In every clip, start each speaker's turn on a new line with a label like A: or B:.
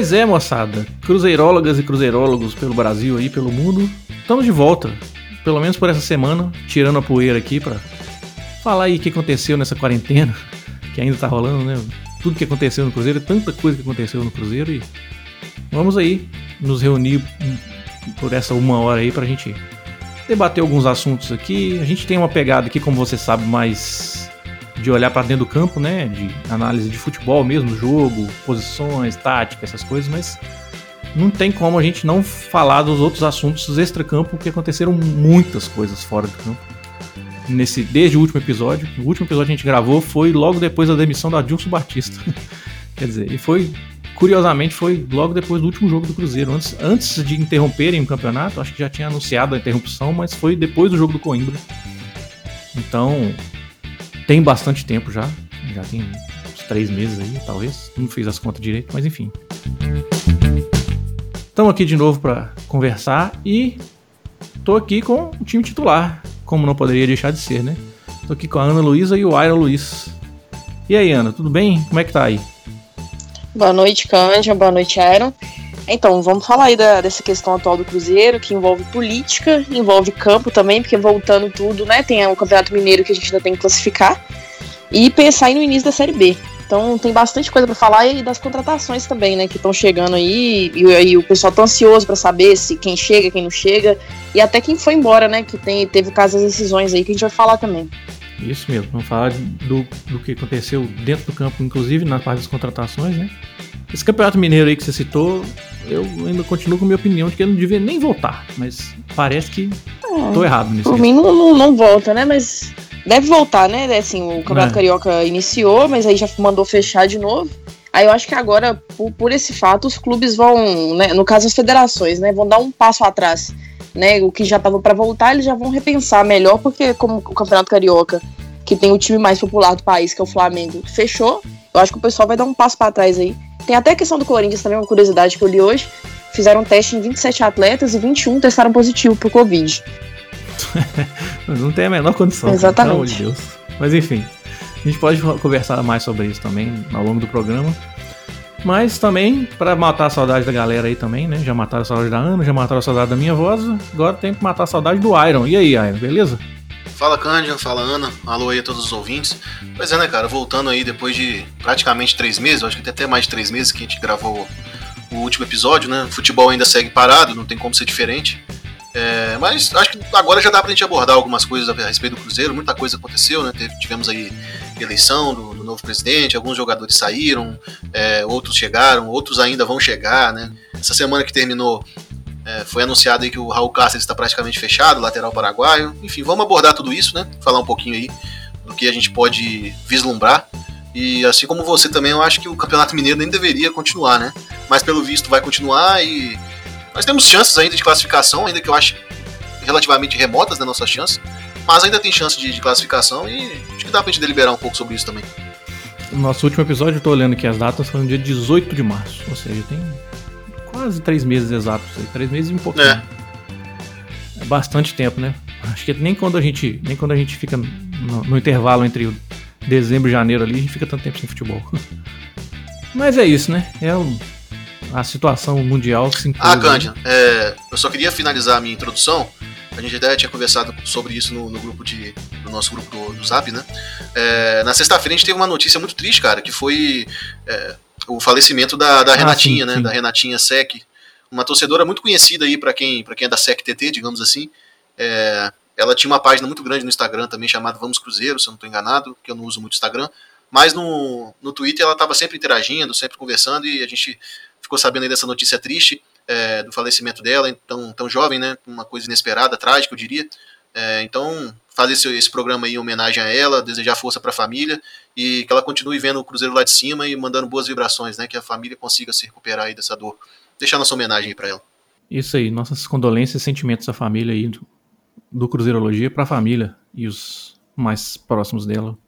A: Pois é, moçada. Cruzeirólogas e cruzeirólogos pelo Brasil aí, pelo mundo. Estamos de volta. Pelo menos por essa semana, tirando a poeira aqui pra falar aí o que aconteceu nessa quarentena, que ainda tá rolando, né? Tudo que aconteceu no Cruzeiro, tanta coisa que aconteceu no Cruzeiro e vamos aí nos reunir por essa uma hora aí pra gente debater alguns assuntos aqui. A gente tem uma pegada aqui, como você sabe, mais de olhar para dentro do campo, né? De análise de futebol mesmo, jogo, posições, tática, essas coisas, mas não tem como a gente não falar dos outros assuntos extra-campo, porque aconteceram muitas coisas fora do campo. Nesse, desde o último episódio. O último episódio que a gente gravou foi logo depois da demissão da Dilson Batista. Quer dizer, e foi Curiosamente, foi logo depois do último jogo do Cruzeiro. Antes, antes de interromperem o campeonato, acho que já tinha anunciado a interrupção, mas foi depois do jogo do Coimbra. Então, tem bastante tempo já. Já tem uns três meses aí, talvez. Não fiz as contas direito, mas enfim. Estamos aqui de novo para conversar e tô aqui com o time titular, como não poderia deixar de ser, né? Tô aqui com a Ana Luísa e o Iron Luiz. E aí, Ana, tudo bem? Como é que tá aí?
B: Boa noite, Cândia. Boa noite, Aaron. Então, vamos falar aí da, dessa questão atual do Cruzeiro, que envolve política, envolve campo também, porque voltando tudo, né? Tem o Campeonato Mineiro que a gente ainda tem que classificar. E pensar aí no início da Série B. Então tem bastante coisa para falar e das contratações também, né? Que estão chegando aí. E, e, o pessoal tá ansioso para saber se quem chega, quem não chega. E até quem foi embora, né? Que tem, teve caso das decisões aí que a gente vai falar também.
A: Isso mesmo, vamos falar do, do que aconteceu dentro do campo, inclusive na parte das contratações, né? Esse campeonato mineiro aí que você citou, eu ainda continuo com a minha opinião de que ele não devia nem voltar, mas parece que é, tô errado nisso.
B: Por mim não, não, não, volta, né? Mas deve voltar, né? Assim, o Campeonato é. Carioca iniciou, mas aí já mandou fechar de novo. Aí eu acho que agora, por, por esse fato, os clubes vão, né, no caso as federações, né, vão dar um passo atrás né, o que já estava para voltar, eles já vão repensar melhor, porque como o Campeonato Carioca, que tem o time mais popular do país, que é o Flamengo, fechou, eu acho que o pessoal vai dar um passo para trás aí. Tem até a questão do Corinthians também, uma curiosidade que eu li hoje. Fizeram um teste em 27 atletas e 21 testaram positivo pro Covid.
A: não tem a menor condição.
B: Exatamente. Pelo amor de
A: Deus. Mas enfim, a gente pode conversar mais sobre isso também ao longo do programa. Mas também, para matar a saudade da galera aí também, né? Já mataram a saudade da Ana, já mataram a saudade da minha voz. Agora tem que matar a saudade do Iron. E aí, Iron, beleza?
C: Fala Cândido, fala Ana, alô aí a todos os ouvintes. Pois é, né, cara, voltando aí depois de praticamente três meses, acho que até mais de três meses que a gente gravou o último episódio, né? O futebol ainda segue parado, não tem como ser diferente. É, mas acho que agora já dá pra gente abordar algumas coisas a respeito do Cruzeiro, muita coisa aconteceu, né? tivemos aí eleição do, do, novo presidente, alguns jogadores saíram, é, outros chegaram, outros ainda vão chegar, né? Essa semana que terminou é, foi anunciado aí que o Raul Cáceres está praticamente fechado, lateral paraguaio. Enfim, vamos abordar tudo isso, né? Falar um pouquinho aí do que a gente pode vislumbrar. E assim como você também, eu acho que o Campeonato Mineiro nem deveria continuar, né? Mas pelo visto vai continuar e nós temos chances ainda de classificação, ainda que eu acho relativamente remotas, né, nossas chances. Mas ainda tem chance de, de classificação e acho que dá pra gente deliberar um pouco sobre isso também.
A: No nosso último episódio, eu tô olhando aqui as datas, foi no dia 18 de março. Ou seja, tem quase três meses exatos. Três meses e um pouquinho. É. é bastante tempo, né? Acho que nem quando a gente, nem quando a gente fica no, no intervalo entre dezembro e janeiro ali, a gente fica tanto tempo sem futebol. Mas é isso, né? É um, a situação mundial se
C: impôs. Ah, Cândia, é, eu só queria finalizar a minha introdução. A gente até tinha conversado sobre isso no, no grupo de, no nosso grupo do, do Zap, né? É, na sexta-feira a gente teve uma notícia muito triste, cara, que foi é, o falecimento da, da ah, Renatinha, sim, né? Sim. Da Renatinha Sec, uma torcedora muito conhecida aí para quem, quem é da Sec TT, digamos assim. É, ela tinha uma página muito grande no Instagram também chamada Vamos Cruzeiro, se eu não estou enganado, que eu não uso muito Instagram. Mas no, no Twitter ela estava sempre interagindo, sempre conversando e a gente ficou sabendo aí dessa notícia triste é, do falecimento dela, tão, tão jovem, né? Uma coisa inesperada, trágica, eu diria. É, então, fazer esse, esse, programa aí em homenagem a ela, desejar força para a família e que ela continue vendo o Cruzeiro lá de cima e mandando boas vibrações, né? Que a família consiga se recuperar aí dessa dor. Deixar nossa homenagem para ela.
A: Isso aí, nossas condolências e sentimentos à família aí do, do Cruzeirologia para a família e os mais próximos dela.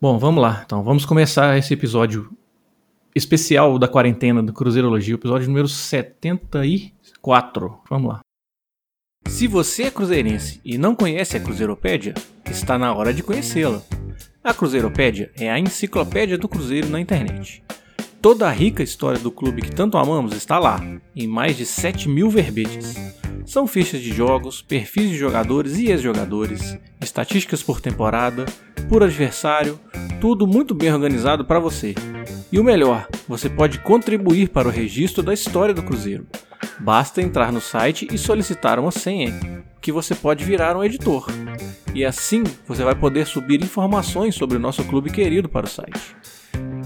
A: Bom, vamos lá. Então, vamos começar esse episódio especial da quarentena do Cruzeirologia, episódio número 74. Vamos lá. Se você é cruzeirense e não conhece a Cruzeiropédia, está na hora de conhecê-la. A Cruzeiropédia é a enciclopédia do Cruzeiro na internet. Toda a rica história do clube que tanto amamos está lá, em mais de 7 mil verbetes. São fichas de jogos, perfis de jogadores e ex-jogadores, estatísticas por temporada, por adversário, tudo muito bem organizado para você. E o melhor, você pode contribuir para o registro da história do Cruzeiro. Basta entrar no site e solicitar uma senha, que você pode virar um editor. E assim você vai poder subir informações sobre o nosso clube querido para o site.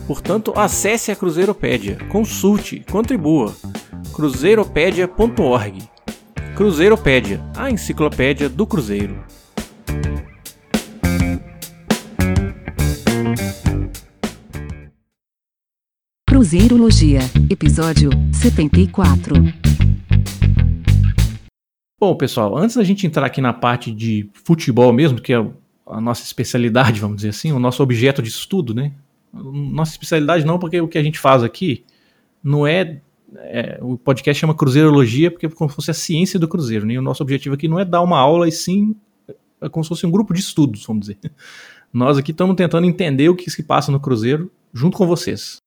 A: Portanto, acesse a Cruzeiropédia, consulte, contribua. cruzeiropédia.org Cruzeiropédia, a enciclopédia do Cruzeiro.
D: Cruzeirologia, episódio 74.
A: Bom, pessoal, antes da gente entrar aqui na parte de futebol mesmo, que é a nossa especialidade, vamos dizer assim, o nosso objeto de estudo, né? Nossa especialidade não, porque o que a gente faz aqui não é é, o podcast chama Cruzeirologia porque é como se fosse a ciência do Cruzeiro. Né? E o nosso objetivo aqui não é dar uma aula, e sim é como se fosse um grupo de estudos, vamos dizer. Nós aqui estamos tentando entender o que se passa no Cruzeiro junto com vocês.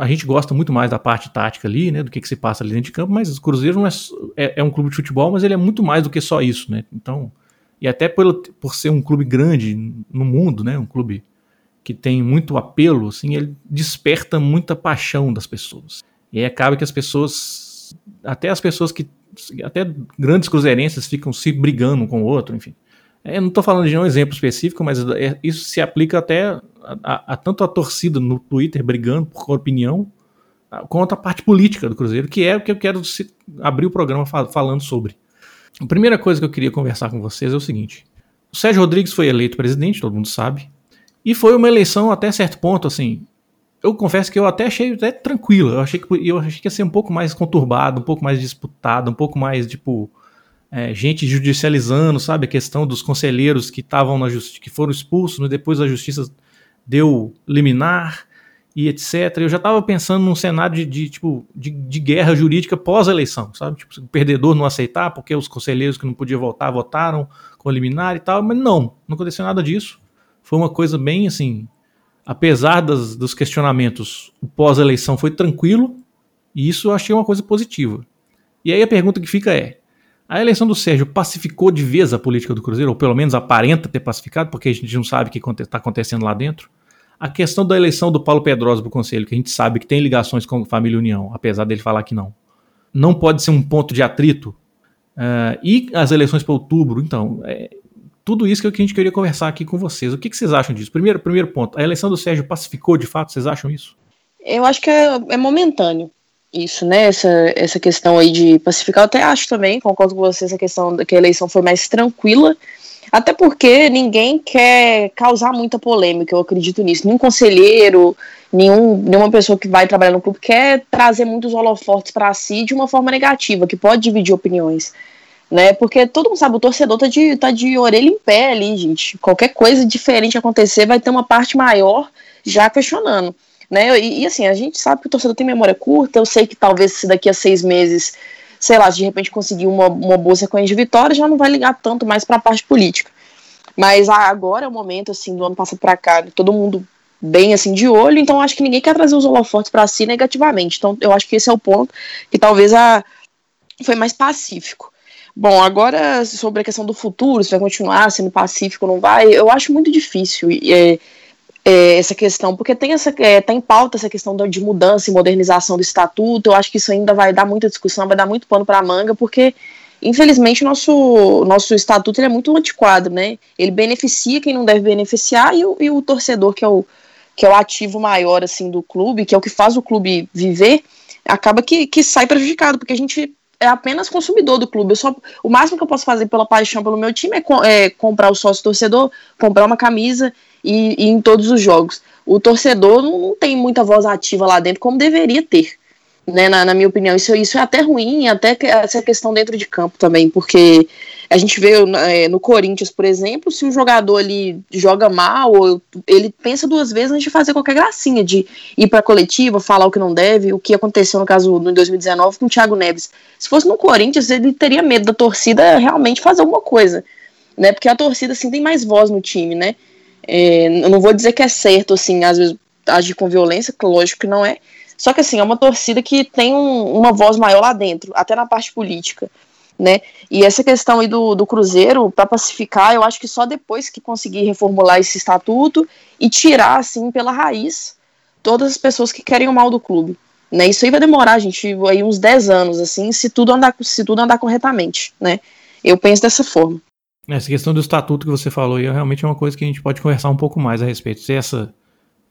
A: A gente gosta muito mais da parte tática ali, né, do que, que se passa ali dentro de campo, mas o Cruzeiro não é, é, é, um clube de futebol, mas ele é muito mais do que só isso, né? Então, e até por, por ser um clube grande no mundo, né, um clube que tem muito apelo, assim, ele desperta muita paixão das pessoas. E aí acaba que as pessoas, até as pessoas que, até grandes cruzeirenses ficam se brigando um com o outro, enfim. É, eu não estou falando de um exemplo específico, mas é, isso se aplica até a, a, a, tanto a torcida no Twitter brigando por opinião, quanto a parte política do Cruzeiro, que é o que eu quero abrir o programa falando sobre. A primeira coisa que eu queria conversar com vocês é o seguinte: o Sérgio Rodrigues foi eleito presidente, todo mundo sabe, e foi uma eleição até certo ponto, assim, eu confesso que eu até achei até tranquilo. Eu achei que eu achei que ia ser um pouco mais conturbado, um pouco mais disputado, um pouco mais tipo é, gente judicializando, sabe, a questão dos conselheiros que estavam na justiça, que foram expulsos, mas depois a justiça deu liminar e etc. Eu já estava pensando num cenário de, de tipo de, de, guerra jurídica pós-eleição, sabe? Tipo, o perdedor não aceitar porque os conselheiros que não podiam votar votaram com liminar e tal, mas não, não aconteceu nada disso. Foi uma coisa bem assim apesar das, dos questionamentos, o pós-eleição foi tranquilo, e isso eu achei uma coisa positiva. E aí a pergunta que fica é: a eleição do Sérgio pacificou de vez a política do Cruzeiro, ou pelo menos aparenta ter pacificado, porque a gente não sabe o que está acontecendo lá dentro? A questão da eleição do Paulo Pedrosa para o Conselho, que a gente sabe que tem ligações com a família União, apesar dele falar que não, não pode ser um ponto de atrito. Uh, e as eleições para outubro, então, é, tudo isso que a gente queria conversar aqui com vocês. O que, que vocês acham disso? Primeiro, primeiro ponto, a eleição do Sérgio pacificou de fato? Vocês acham isso?
B: Eu acho que é, é momentâneo isso, né? Essa, essa questão aí de pacificar. Eu até acho também, concordo com vocês, a questão que a eleição foi mais tranquila. Até porque ninguém quer causar muita polêmica, eu acredito nisso. Nenhum conselheiro, nenhum, nenhuma pessoa que vai trabalhar no clube quer trazer muitos holofortes para si de uma forma negativa, que pode dividir opiniões né? Porque todo mundo sabe, o torcedor tá de, tá de orelha em pé ali, gente. Qualquer coisa diferente acontecer, vai ter uma parte maior já questionando. Né? E, e, assim, a gente sabe que o torcedor tem memória curta, eu sei que talvez se daqui a seis meses, sei lá, se de repente conseguir uma, uma boa sequência de vitórias, já não vai ligar tanto mais para a parte política. Mas agora é o momento, assim, do ano passado para cá, todo mundo bem assim de olho, então acho que ninguém quer trazer os holofotes para si negativamente. Então eu acho que esse é o ponto que talvez a foi mais pacífico. Bom, agora sobre a questão do futuro, se vai continuar sendo pacífico ou não vai, eu acho muito difícil é, é, essa questão, porque tem essa é, tá em pauta essa questão de mudança e modernização do estatuto. Eu acho que isso ainda vai dar muita discussão, vai dar muito pano para manga, porque infelizmente nosso nosso estatuto é muito antiquado, né? Ele beneficia quem não deve beneficiar e o, e o torcedor que é o que é o ativo maior assim do clube, que é o que faz o clube viver, acaba que, que sai prejudicado, porque a gente é apenas consumidor do clube. Eu só, o máximo que eu posso fazer pela paixão pelo meu time é, é comprar o sócio torcedor, comprar uma camisa e, e, em todos os jogos. O torcedor não, não, tem muita voz ativa lá dentro como deveria ter. Né, na, na minha opinião, isso, isso é até ruim, até que essa questão dentro de campo também, porque a gente vê é, no Corinthians, por exemplo, se um jogador ali joga mal, ele pensa duas vezes antes de fazer qualquer gracinha, de ir para a coletiva, falar o que não deve, o que aconteceu no caso no 2019 com o Thiago Neves. Se fosse no Corinthians, ele teria medo da torcida realmente fazer alguma coisa, né? Porque a torcida assim tem mais voz no time, né? É, não vou dizer que é certo, assim, às vezes agir com violência, que lógico que não é. Só que, assim, é uma torcida que tem um, uma voz maior lá dentro, até na parte política, né? E essa questão aí do, do Cruzeiro, para pacificar, eu acho que só depois que conseguir reformular esse estatuto e tirar, assim, pela raiz, todas as pessoas que querem o mal do clube. Né? Isso aí vai demorar, gente, aí uns 10 anos, assim, se tudo andar, se tudo andar corretamente, né? Eu penso dessa forma.
A: Essa questão do estatuto que você falou aí é realmente uma coisa que a gente pode conversar um pouco mais a respeito. Se essa,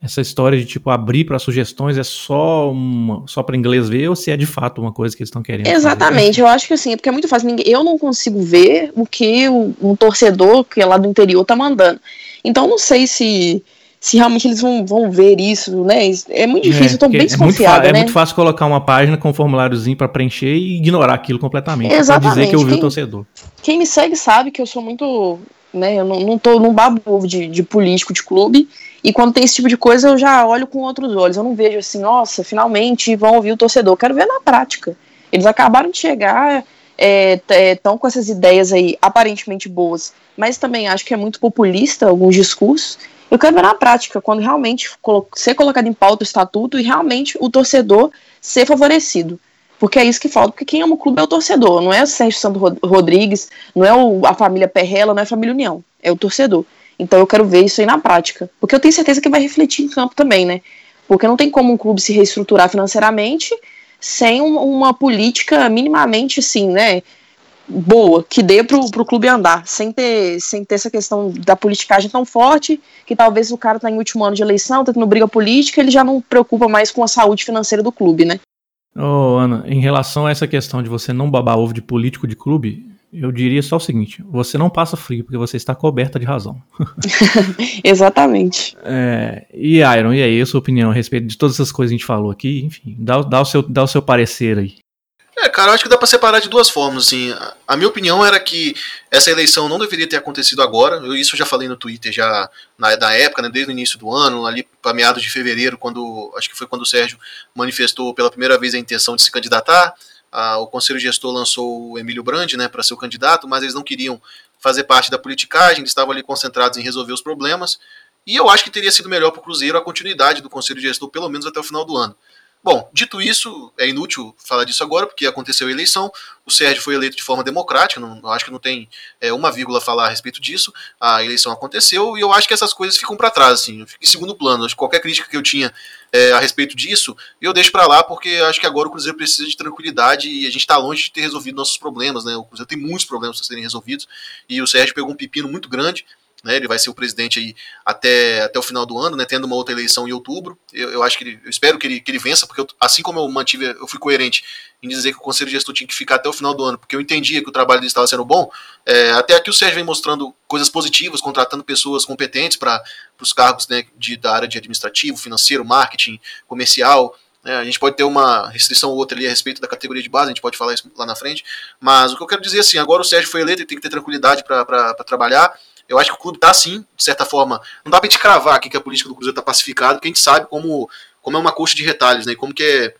A: essa história de tipo abrir para sugestões é só uma, só para inglês ver ou se é de fato uma coisa que eles estão querendo.
B: Exatamente, fazer. eu acho que assim, é porque é muito fácil. Eu não consigo ver o que um torcedor que é lá do interior tá mandando. Então não sei se se realmente eles vão, vão ver isso, né? É muito é, difícil, é, tô bem desconfiada,
A: é
B: né?
A: É muito fácil colocar uma página com um formuláriozinho para preencher e ignorar aquilo completamente. Exatamente. Pra dizer que eu vi quem, o torcedor.
B: Quem me segue sabe que eu sou muito, né? Eu não, não tô num babo de, de político, de clube. E quando tem esse tipo de coisa, eu já olho com outros olhos. Eu não vejo assim, nossa, finalmente vão ouvir o torcedor. Eu quero ver na prática. Eles acabaram de chegar, estão é, com essas ideias aí aparentemente boas, mas também acho que é muito populista alguns discursos. Eu quero ver na prática, quando realmente ser colocado em pauta o estatuto e realmente o torcedor ser favorecido. Porque é isso que falta, porque quem ama o clube é o torcedor, não é o Sérgio Santos Rodrigues, não é a família Perrela, não é a família União, é o torcedor. Então eu quero ver isso aí na prática. Porque eu tenho certeza que vai refletir em campo também, né? Porque não tem como um clube se reestruturar financeiramente sem um, uma política minimamente, assim, né? Boa, que dê pro, pro clube andar, sem ter, sem ter essa questão da politicagem tão forte, que talvez o cara tá em último ano de eleição, tá tendo briga política, ele já não preocupa mais com a saúde financeira do clube, né?
A: Ô, oh, Ana, em relação a essa questão de você não babar ovo de político de clube, eu diria só o seguinte: você não passa frio, porque você está coberta de razão.
B: Exatamente.
A: É, e Iron, e aí, a sua opinião a respeito de todas essas coisas que a gente falou aqui? Enfim, dá, dá, o, seu, dá o seu parecer aí.
C: É, cara, eu acho que dá para separar de duas formas, assim. A minha opinião era que essa eleição não deveria ter acontecido agora. Eu, isso eu já falei no Twitter já na, na época, né, desde o início do ano, ali para meados de fevereiro, quando acho que foi quando o Sérgio manifestou pela primeira vez a intenção de se candidatar. O Conselho Gestor lançou o Emílio Brandi, né, para ser o candidato, mas eles não queriam fazer parte da politicagem, eles estavam ali concentrados em resolver os problemas. E eu acho que teria sido melhor para o Cruzeiro a continuidade do Conselho Gestor, pelo menos até o final do ano. Bom, dito isso, é inútil falar disso agora, porque aconteceu a eleição, o Sérgio foi eleito de forma democrática, não, acho que não tem é, uma vírgula a falar a respeito disso, a eleição aconteceu, e eu acho que essas coisas ficam para trás, assim, em segundo plano. Acho que qualquer crítica que eu tinha é, a respeito disso, eu deixo para lá, porque acho que agora o Cruzeiro precisa de tranquilidade e a gente está longe de ter resolvido nossos problemas, né? O Cruzeiro tem muitos problemas a serem resolvidos, e o Sérgio pegou um pepino muito grande, né, ele vai ser o presidente aí até, até o final do ano, né, tendo uma outra eleição em outubro. Eu, eu acho que ele, eu espero que ele, que ele vença, porque eu, assim como eu mantive, eu fui coerente em dizer que o conselho de gestor tinha que ficar até o final do ano, porque eu entendia que o trabalho dele estava sendo bom. É, até aqui o Sérgio vem mostrando coisas positivas, contratando pessoas competentes para os cargos né, de, da área de administrativo, financeiro, marketing, comercial. É, a gente pode ter uma restrição ou outra ali a respeito da categoria de base, a gente pode falar isso lá na frente. Mas o que eu quero dizer é assim, agora o Sérgio foi eleito e tem que ter tranquilidade para trabalhar. Eu acho que o clube está sim, de certa forma. Não dá para gente cravar aqui que a política do Cruzeiro está pacificada, porque a gente sabe como, como é uma coxa de retalhos, né? E como que é,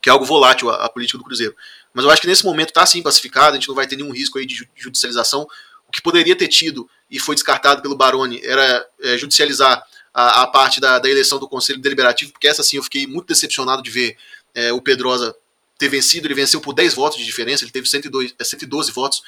C: que é algo volátil a, a política do Cruzeiro. Mas eu acho que nesse momento está sim pacificado, a gente não vai ter nenhum risco aí de judicialização. O que poderia ter tido e foi descartado pelo Baroni era é, judicializar a, a parte da, da, eleição do Conselho Deliberativo, porque essa sim eu fiquei muito decepcionado de ver é, o Pedrosa ter vencido. Ele venceu por 10 votos de diferença, ele teve 102, 112 é, votos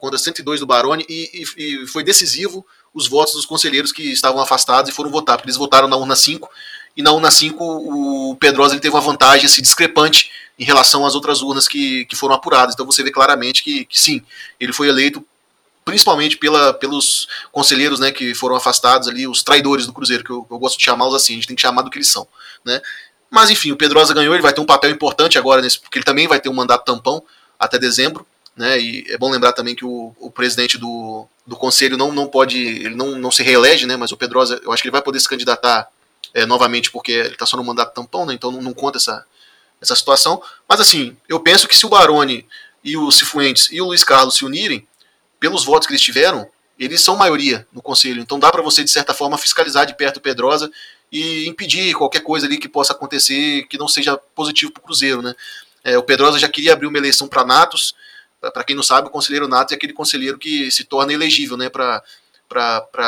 C: contra 102 do Baroni e, e, e, foi decisivo os votos dos conselheiros que estavam afastados e foram votar, porque eles votaram na urna 5 e na urna 5 o Pedrosa ele teve uma vantagem assim, discrepante em relação às outras urnas que, que foram apuradas. Então você vê claramente que, que sim, ele foi eleito principalmente pela, pelos conselheiros né, que foram afastados ali, os traidores do Cruzeiro, que eu, eu gosto de chamá-los assim, a gente tem que chamar do que eles são. Né? Mas enfim, o Pedrosa ganhou, ele vai ter um papel importante agora, nesse, porque ele também vai ter um mandato tampão até dezembro. Né? E é bom lembrar também que o, o presidente do, do conselho não, não pode, ele não, não se reelege, né? Mas o Pedrosa, eu acho que ele vai poder se candidatar é, novamente porque ele está só no mandato tampão, né? Então não, não, conta essa, essa situação. Mas assim, eu penso que se o Baroni e o Cifuentes e o Luiz Carlos se unirem, pelos votos que eles tiveram, eles são maioria no conselho. Então dá para você de certa forma fiscalizar de perto o Pedrosa e impedir qualquer coisa ali que possa acontecer que não seja positivo para o Cruzeiro, né? É, o Pedrosa já queria abrir uma eleição para Natos para quem não sabe, o conselheiro nato é aquele conselheiro que se torna elegível né, para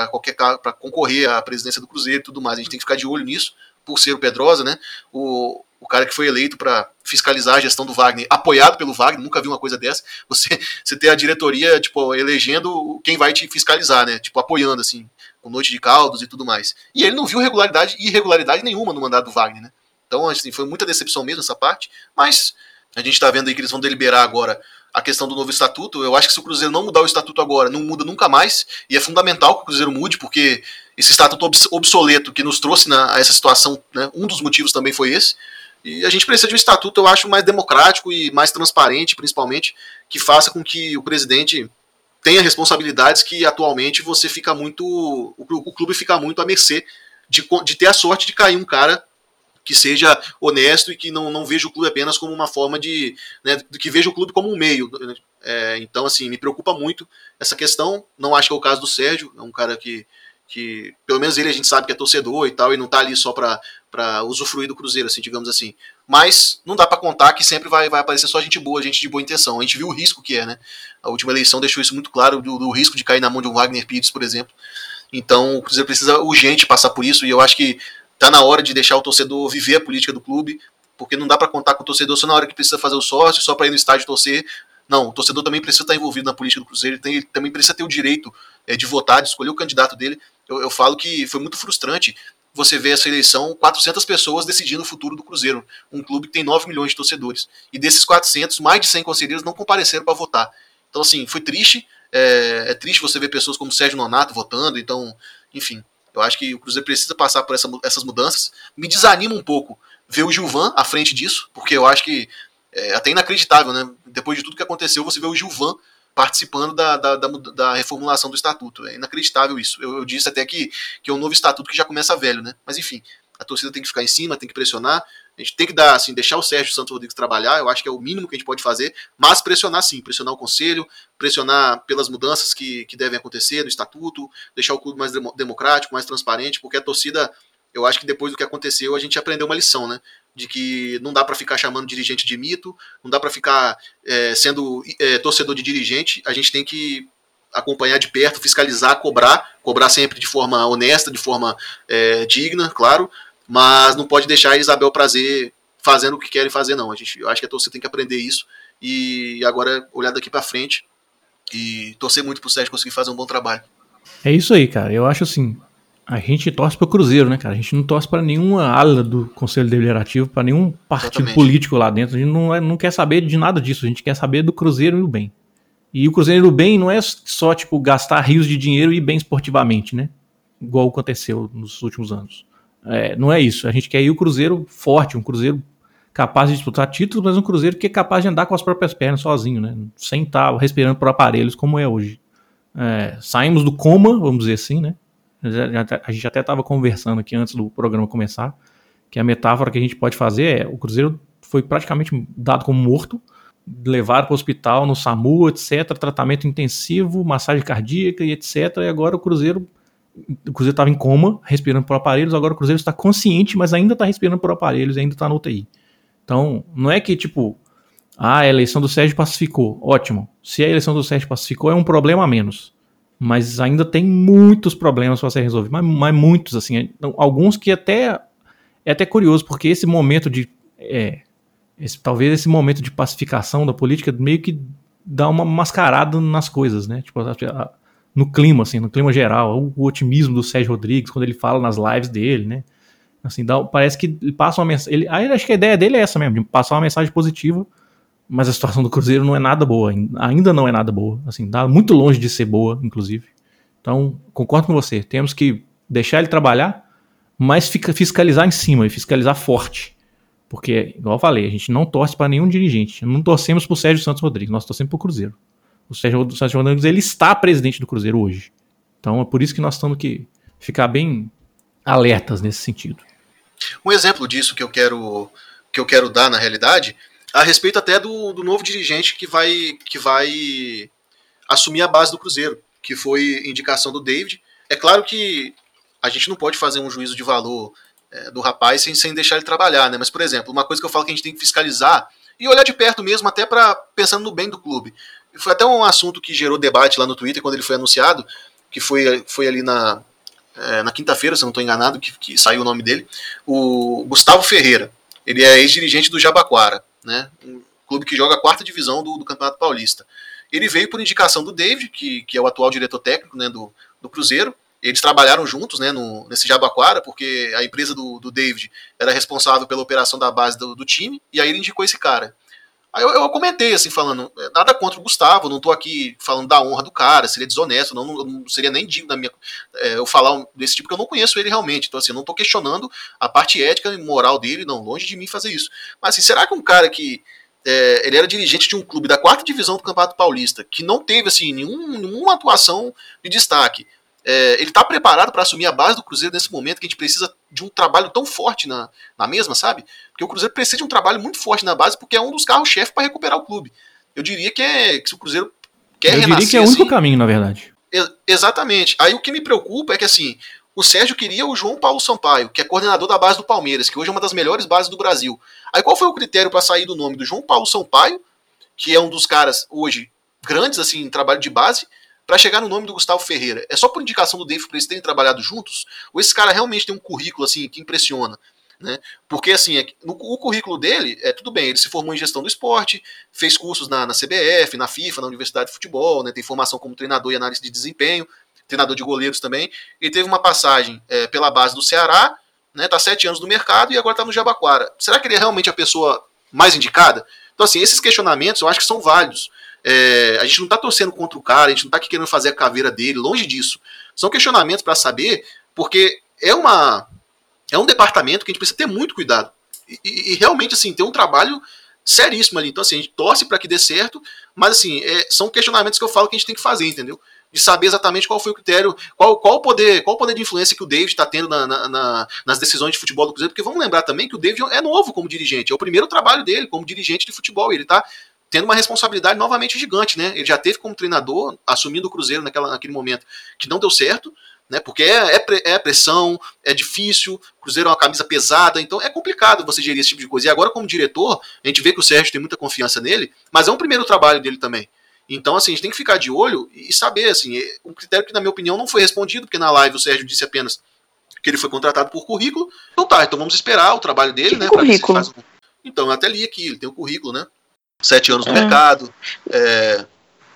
C: qualquer para concorrer à presidência do Cruzeiro e tudo mais. A gente tem que ficar de olho nisso, por ser o Pedrosa, né? O, o cara que foi eleito para fiscalizar a gestão do Wagner, apoiado pelo Wagner, nunca vi uma coisa dessa. Você, você ter a diretoria, tipo, elegendo quem vai te fiscalizar, né? Tipo, apoiando, assim, com noite de caldos e tudo mais. E ele não viu regularidade irregularidade nenhuma no mandato do Wagner, né? Então, assim, foi muita decepção mesmo essa parte, mas a gente está vendo aí que eles vão deliberar agora a questão do novo estatuto. Eu acho que se o Cruzeiro não mudar o estatuto agora, não muda nunca mais, e é fundamental que o Cruzeiro mude, porque esse estatuto obsoleto que nos trouxe na, a essa situação, né, um dos motivos também foi esse. E a gente precisa de um estatuto, eu acho, mais democrático e mais transparente, principalmente, que faça com que o presidente tenha responsabilidades que atualmente você fica muito. O, clube fica muito à mercê de, de ter a sorte de cair um cara que seja honesto e que não, não veja o clube apenas como uma forma de. Né, que veja o clube como um meio. É, então, assim, me preocupa muito essa questão. Não acho que é o caso do Sérgio, é um cara que, que pelo menos ele a gente sabe que é torcedor e tal, e não tá ali só para para usufruir do Cruzeiro, assim, digamos assim. Mas não dá para contar que sempre vai, vai aparecer só gente boa, gente de boa intenção. A gente viu o risco que é, né? A última eleição deixou isso muito claro, do, do risco de cair na mão de um Wagner Pires, por exemplo. Então o Cruzeiro precisa urgente passar por isso, e eu acho que tá na hora de deixar o torcedor viver a política do clube, porque não dá para contar com o torcedor só na hora que precisa fazer o sócio, só para ir no estádio torcer. Não, o torcedor também precisa estar envolvido na política do Cruzeiro, ele, tem, ele também precisa ter o direito é, de votar, de escolher o candidato dele. Eu, eu falo que foi muito frustrante você vê essa eleição, 400 pessoas decidindo o futuro do Cruzeiro, um clube que tem 9 milhões de torcedores. E desses 400, mais de 100 conselheiros não compareceram para votar. Então, assim, foi triste. É, é, triste você ver pessoas como Sérgio Nonato votando. Então, enfim, eu acho que o Cruzeiro precisa passar por essa, essas mudanças. Me desanima um pouco ver o Gilvan à frente disso, porque eu acho que é até inacreditável, né? Depois de tudo que aconteceu, você vê o Gilvan participando da, da, da, da, reformulação do estatuto. É inacreditável isso. Eu, eu, disse até que, que é um novo estatuto que já começa velho, né? Mas enfim, a torcida tem que ficar em cima, tem que pressionar. A gente tem que dar, assim, deixar o Sérgio Santos Rodrigues trabalhar, eu acho que é o mínimo que a gente pode fazer, mas pressionar sim, pressionar o conselho, pressionar pelas mudanças que, que devem acontecer no estatuto, deixar o clube mais democrático, mais transparente, porque a torcida, eu acho que depois do que aconteceu, a gente aprendeu uma lição, né? de que não dá para ficar chamando dirigente de mito, não dá para ficar é, sendo é, torcedor de dirigente, a gente tem que acompanhar de perto, fiscalizar, cobrar, cobrar sempre de forma honesta, de forma é, digna, claro, mas não pode deixar a Isabel Prazer fazendo o que querem fazer, não. A gente, eu acho que a torcida tem que aprender isso e agora olhar daqui para frente e torcer muito pro Sérgio conseguir fazer um bom trabalho.
A: É isso aí, cara. Eu acho assim, a gente torce para o Cruzeiro, né, cara? A gente não torce para nenhuma ala do Conselho Deliberativo, para nenhum partido Exatamente. político lá dentro. A gente não, é, não quer saber de nada disso. A gente quer saber do Cruzeiro e do bem. E o Cruzeiro e do bem não é só, tipo, gastar rios de dinheiro e bem esportivamente, né? Igual aconteceu nos últimos anos. É, não é isso. A gente quer ir o Cruzeiro forte, um Cruzeiro capaz de disputar títulos, mas um Cruzeiro que é capaz de andar com as próprias pernas sozinho, né? Sem estar respirando por aparelhos como é hoje. É, saímos do coma, vamos dizer assim, né? A gente até estava conversando aqui antes do programa começar, que a metáfora que a gente pode fazer é o Cruzeiro foi praticamente dado como morto, levado para o hospital no SAMU, etc., tratamento intensivo, massagem cardíaca e etc. E agora o Cruzeiro o Cruzeiro estava em coma, respirando por aparelhos, agora o Cruzeiro está consciente, mas ainda está respirando por aparelhos, ainda está no UTI. Então, não é que tipo, ah, a eleição do Sérgio pacificou, ótimo. Se a eleição do Sérgio pacificou, é um problema a menos. Mas ainda tem muitos problemas para ser resolvidos, mas, mas, muitos, assim, então, alguns que até é até curioso, porque esse momento de, é, esse, talvez esse momento de pacificação da política meio que dá uma mascarada nas coisas, né, tipo, no clima, assim, no clima geral, o, o otimismo do Sérgio Rodrigues, quando ele fala nas lives dele, né, assim, dá, parece que ele passa uma mensagem, aí acho que a ideia dele é essa mesmo, de passar uma mensagem positiva, mas a situação do Cruzeiro não é nada boa, ainda não é nada boa, assim, dá muito longe de ser boa, inclusive. Então, concordo com você, temos que deixar ele trabalhar, mas fiscalizar em cima e fiscalizar forte. Porque, igual eu falei, a gente não torce para nenhum dirigente, não torcemos para o Sérgio Santos Rodrigues, nós torcemos para o Cruzeiro. O Sérgio, Sérgio Rodrigues, ele está presidente do Cruzeiro hoje. Então, é por isso que nós temos que ficar bem alertas nesse sentido.
C: Um exemplo disso que eu quero que eu quero dar na realidade a respeito até do, do novo dirigente que vai, que vai assumir a base do Cruzeiro, que foi indicação do David. É claro que a gente não pode fazer um juízo de valor é, do rapaz sem, sem deixar ele trabalhar, né? Mas, por exemplo, uma coisa que eu falo que a gente tem que fiscalizar e olhar de perto mesmo, até para pensando no bem do clube. Foi até um assunto que gerou debate lá no Twitter quando ele foi anunciado, que foi, foi ali na, é, na quinta-feira, se eu não estou enganado, que, que saiu o nome dele, o Gustavo Ferreira. Ele é ex-dirigente do Jabaquara, né? Um clube que joga a quarta divisão do, do Campeonato Paulista. Ele veio por indicação do David, que, que é o atual diretor técnico né, do, do Cruzeiro. Eles trabalharam juntos né, no, nesse Jabaquara, porque a empresa do, do David era responsável pela operação da base do, do time, e aí ele indicou esse cara. Aí eu, eu, comentei, assim, falando, é, nada contra o Gustavo, não tô aqui falando da honra do cara, seria desonesto, não, não, seria nem digno da minha, é, eu falar desse tipo, porque eu não conheço ele realmente. Então, assim, eu não tô questionando a parte ética e moral dele, não, longe de mim fazer isso. Mas, assim, será que um cara que é, ele era dirigente de um clube da quarta divisão do Campeonato Paulista, que não teve, assim, nenhum, nenhuma atuação de destaque, é, ele está preparado para assumir a base do Cruzeiro nesse momento que a gente precisa de um trabalho tão forte na, na mesma, sabe? Porque o Cruzeiro precisa de um trabalho muito forte na base porque é um dos carros-chefe para recuperar o clube. Eu diria que, é, que se o Cruzeiro quer
A: Eu
C: renascer,
A: diria que é o único
C: assim,
A: caminho, na verdade.
C: exatamente. Aí o que me preocupa é que assim, o Sérgio queria o João Paulo Sampaio, que é coordenador da base do Palmeiras, que hoje é uma das melhores bases do Brasil. Aí qual foi o critério para sair do nome do João Paulo Sampaio, que é um dos caras hoje grandes assim em trabalho de base, para chegar no nome do Gustavo Ferreira? É só por indicação do David para eles terem trabalhado juntos? Ou esse cara realmente tem um currículo assim que impressiona? Né? Porque assim, é no, o currículo dele, é tudo bem, ele se formou em gestão do esporte, fez cursos na, na CBF, na FIFA, na Universidade de Futebol, né? tem formação como treinador e análise de desempenho, treinador de goleiros também. Ele teve uma passagem é, pela base do Ceará, né? Tá sete anos no mercado e agora está no Jabaquara. Será que ele é realmente a pessoa mais indicada? Então, assim, esses questionamentos eu acho que são válidos. É, a gente não está torcendo contra o cara, a gente não está querendo fazer a caveira dele, longe disso. São questionamentos para saber, porque é uma é um departamento que a gente precisa ter muito cuidado. E, e, e realmente, assim, tem um trabalho seríssimo ali. Então, assim, a gente torce para que dê certo, mas, assim, é, são questionamentos que eu falo que a gente tem que fazer, entendeu? De saber exatamente qual foi o critério, qual, qual, o, poder, qual o poder de influência que o David está tendo na, na, na, nas decisões de futebol do Cruzeiro, porque vamos lembrar também que o David é novo como dirigente, é o primeiro trabalho dele como dirigente de futebol, ele está tendo uma responsabilidade novamente gigante, né? Ele já teve como treinador, assumindo o Cruzeiro naquela, naquele momento que não deu certo, né? Porque é, é, é, pressão, é difícil, o Cruzeiro é uma camisa pesada, então é complicado você gerir esse tipo de coisa. E agora, como diretor, a gente vê que o Sérgio tem muita confiança nele, mas é um primeiro trabalho dele também. Então, assim, a gente tem que ficar de olho e saber, assim, um critério que, na minha opinião, não foi respondido, porque na live o Sérgio disse apenas que ele foi contratado por currículo. Então tá, então vamos esperar o trabalho dele,
B: Que
C: né?
B: currículo?
C: Um... Então, eu até li aqui, ele tem o currículo, né? Sete anos no
B: Ah.
C: mercado, é,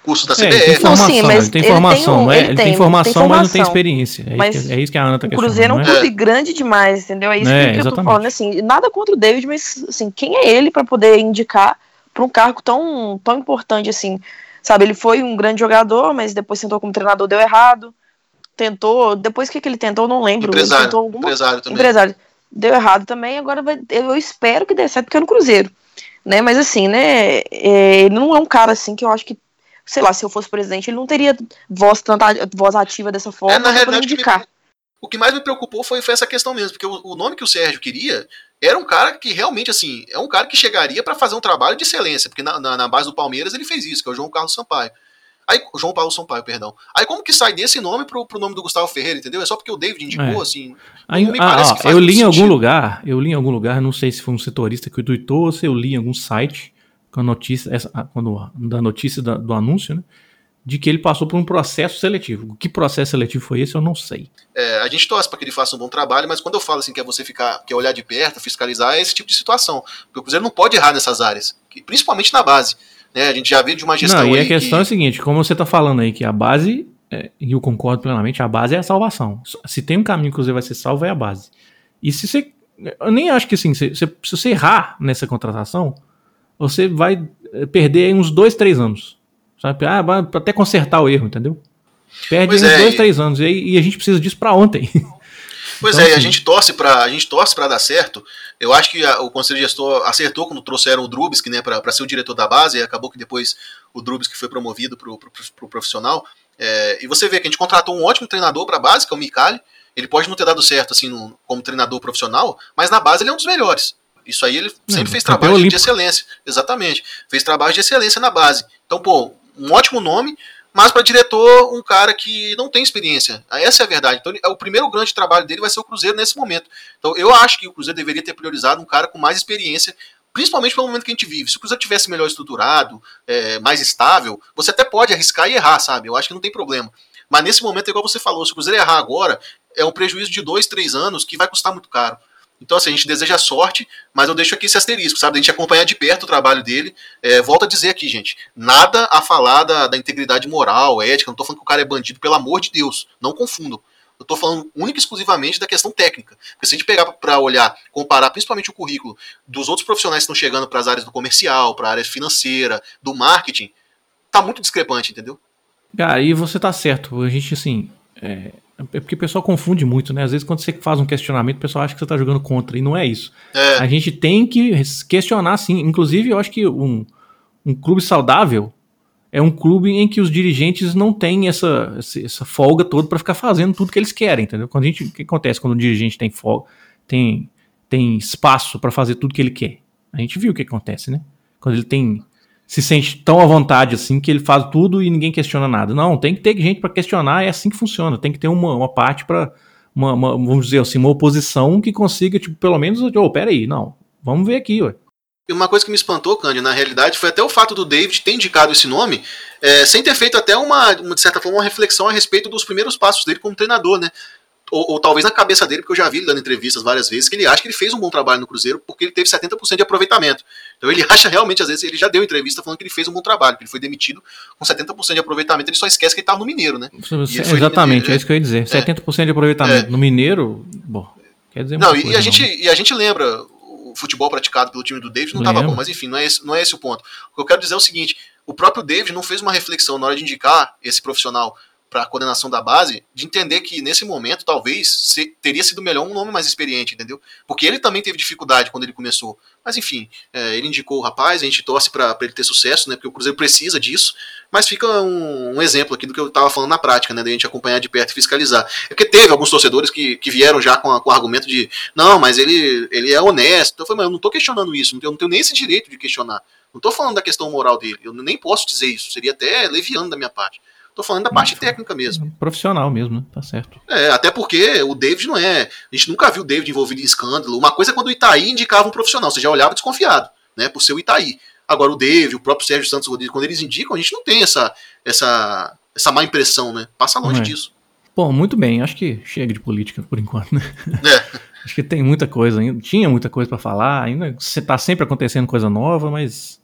C: curso da
A: É, ele tem
C: CBF.
A: informação,
B: sim, mas
A: ele tem informação,
B: um-
A: não é?
B: ele
A: Ele
B: tem-
A: tem informação,
B: tem
A: mas não tem experiência. É,
B: Mas
A: isso, que, é isso que a Ana tá
B: O Cruzeiro é um
A: questionando,
B: clube grande demais, entendeu? É isso
A: É,
B: que eu tô
A: exatamente.
B: falando, assim, nada contra o David, mas assim, quem é ele para poder indicar para um cargo tão, tão importante assim? Sabe, ele foi um grande jogador, mas depois tentou como treinador, deu errado. Tentou, depois o que, que ele tentou, eu não lembro. Ele
C: Empresário,
B: tentou alguma
C: empresário também.
B: empresário. Deu errado também, agora vai, eu espero que dê certo porque é no Cruzeiro. Né? Mas assim, né? é, ele não é um cara assim que eu acho que, sei lá, se eu fosse presidente, ele não teria voz, tanta voz ativa dessa forma
C: É, na
B: poder
C: realidade, o que me-
B: indicar.
C: O que mais me preocupou foi, foi essa questão mesmo, porque o, o nome que o Sérgio queria era um cara que realmente, assim, é um cara que chegaria para fazer um trabalho de excelência, porque na, na, na base do Palmeiras ele fez isso, que é o João Carlos Sampaio. Aí, João Paulo Sampaio, perdão. Aí como que sai desse nome pro, pro nome do Gustavo Ferreira, entendeu? É só porque o David indicou,
A: É.
C: assim.
A: Aí,
C: me
A: ah,
C: parece
A: ó,
C: que faz
A: eu li em algum
C: sentido.
A: lugar, eu li em algum lugar, não sei se foi um setorista que tweetou ou se eu li em algum site com a notícia, essa, ah, quando, da notícia da- do anúncio, né? De que ele passou por um processo seletivo. Que processo seletivo foi esse, eu não sei.
C: É, a gente torce para que ele faça um bom trabalho, mas quando eu falo assim que é você ficar, que é olhar de perto, fiscalizar, é esse tipo de situação. Porque o Cruzeiro não pode errar nessas áreas, principalmente na base. Né? A gente já vê de uma gestão
A: não, e a questão é a
C: que,
A: seguinte, como você tá falando aí que a base, é, e eu concordo plenamente, a base é a salvação. Se tem um caminho que Cruzeiro vai ser salvo, é a base. E se você. Eu nem acho que assim, se, se, se você errar nessa contratação, você vai eh, perder aí uns dois, três anos. Sabe? Ah, até consertar o erro, entendeu? Perde
C: Pois
A: uns
C: é,
A: dois, três anos. E, aí- e a gente precisa disso pra ontem.
C: Pois
A: Então,
C: é, e a
A: assim-
C: gente torce para a gente torce para dar certo. Eu acho que a- o conselho gestor acertou quando trouxeram o Drubsky, né, para ser o diretor da base. E acabou que depois o Drubsky foi promovido para o profissional. É, e você vê que a gente contratou um ótimo treinador para a base, que é o Micali. Ele pode não ter dado certo assim no- como treinador profissional, mas na base ele é um dos melhores. Isso aí ele sempre fez trabalho de excelência. Exatamente. Fez trabalho de excelência na base. Então, pô, um ótimo nome, mas para diretor, um cara que não tem experiência. Essa é a verdade. Então, ele- o primeiro grande trabalho dele vai ser o Cruzeiro nesse momento. Então, eu acho que o Cruzeiro deveria ter priorizado um cara com mais experiência, principalmente pelo momento que a gente vive. Se o Cruzeiro tivesse melhor estruturado, é, mais estável, você até pode arriscar e errar, sabe? Eu acho que não tem problema. Mas nesse momento, igual você falou, se o Cruzeiro errar agora, é um prejuízo de dois, três anos que vai custar muito caro. Então, assim, a gente deseja sorte, mas eu deixo aqui esse asterisco, sabe? A gente acompanhar de perto o trabalho dele. É, volto a dizer aqui, gente, nada a falar da, da integridade moral, ética, não tô falando que o cara é bandido, pelo amor de Deus, não confundam. Eu estou falando única e exclusivamente da questão técnica. Porque se a gente pegar para olhar, comparar principalmente o currículo dos outros profissionais que estão chegando para as áreas do comercial, para a área financeira, do marketing, tá muito discrepante, entendeu?
A: Cara, e você tá certo. A gente, assim. É, é porque o pessoal confunde muito, né? Às vezes, quando você faz um questionamento, o pessoal acha que você tá jogando contra, e não é isso. É. A gente tem que questionar, sim. Inclusive, eu acho que um, um clube saudável é um clube em que os dirigentes não têm essa, essa folga toda para ficar fazendo tudo que eles querem, entendeu? Quando a gente, o que acontece quando o dirigente tem folga, tem, tem espaço para fazer tudo que ele quer? A gente viu o que acontece, né? Quando ele tem se sente tão à vontade assim que ele faz tudo e ninguém questiona nada. Não, tem que ter gente para questionar, é assim que funciona. Tem que ter uma, uma parte para uma, uma, vamos dizer assim, uma oposição que consiga, tipo, pelo menos, oh, peraí, não, vamos ver aqui, ué.
C: E uma coisa que me espantou, Cândido, na realidade, foi até o fato do David ter indicado esse nome, é, sem ter feito até uma, de certa forma, uma reflexão a respeito dos primeiros passos dele como treinador, né? Ou, ou, talvez na cabeça dele, porque eu já vi ele dando entrevistas várias vezes, que ele acha que ele fez um bom trabalho no Cruzeiro porque ele teve 70% de aproveitamento. Então ele acha realmente, às vezes, ele já deu entrevista falando que ele fez um bom trabalho, que ele foi demitido com 70% de aproveitamento, ele só esquece que ele estava no Mineiro, né?
A: Exatamente, é isso que eu ia dizer. É, 70% de aproveitamento é, no Mineiro, bom, quer dizer
C: Não, e, coisa, a não. Gente, e a gente lembra, futebol praticado pelo time do David não estava bom, mas enfim, não é, esse, não é esse o ponto. O que eu quero dizer é o seguinte: o próprio David não fez uma reflexão na hora de indicar esse profissional para a coordenação da base, de entender que nesse momento talvez se, teria sido melhor um nome mais experiente, entendeu? Porque ele também teve dificuldade quando ele começou. Mas enfim, é, ele indicou o rapaz, a gente torce para ele ter sucesso, né? Porque o Cruzeiro precisa disso. Mas fica um, um exemplo aqui do que eu estava falando na prática, né? Da gente acompanhar de perto e fiscalizar. É porque teve alguns torcedores que, que vieram já com, a, com o argumento de não, mas ele, ele é honesto. Então eu falei, mas eu não estou questionando isso, eu não tenho nem esse direito de questionar. Não estou falando da questão moral dele, eu nem posso dizer isso, seria até leviano da minha parte. Tô falando da parte técnica mesmo.
A: Profissional mesmo, né? Tá certo.
C: É, até porque o David não é. A gente nunca viu o David envolvido em escândalo. Uma coisa é quando o Itaí indicava um profissional, você já olhava desconfiado, né? Por ser o Itaí. Agora o David, o próprio Sérgio Santos Rodrigues, quando eles indicam, a gente não tem essa, essa, essa má impressão, né? Passa longe é. disso.
A: Bom, muito bem. Acho que chega de política por enquanto, né? É. Acho que tem muita coisa ainda. Tinha muita coisa para falar. Ainda tá sempre acontecendo coisa nova, mas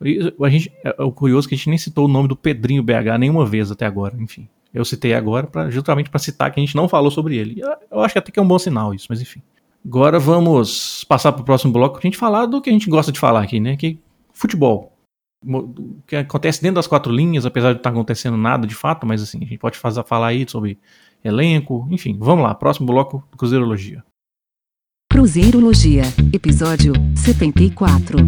A: a gente, é, é o curioso que a gente nem citou o nome do Pedrinho BH nenhuma vez até agora, enfim. Eu citei agora pra, justamente para citar que a gente não falou sobre ele. Eu acho que até que é um bom sinal isso, mas enfim. Agora vamos passar para o próximo bloco a gente falar do que a gente gosta de falar aqui, né? Que futebol. O que acontece dentro das quatro linhas, apesar de não estar tá acontecendo nada de fato, mas assim, a gente pode fazer, falar aí sobre elenco, enfim. Vamos lá, próximo bloco do Cruzeirologia.
D: Cruzeirologia, episódio 74.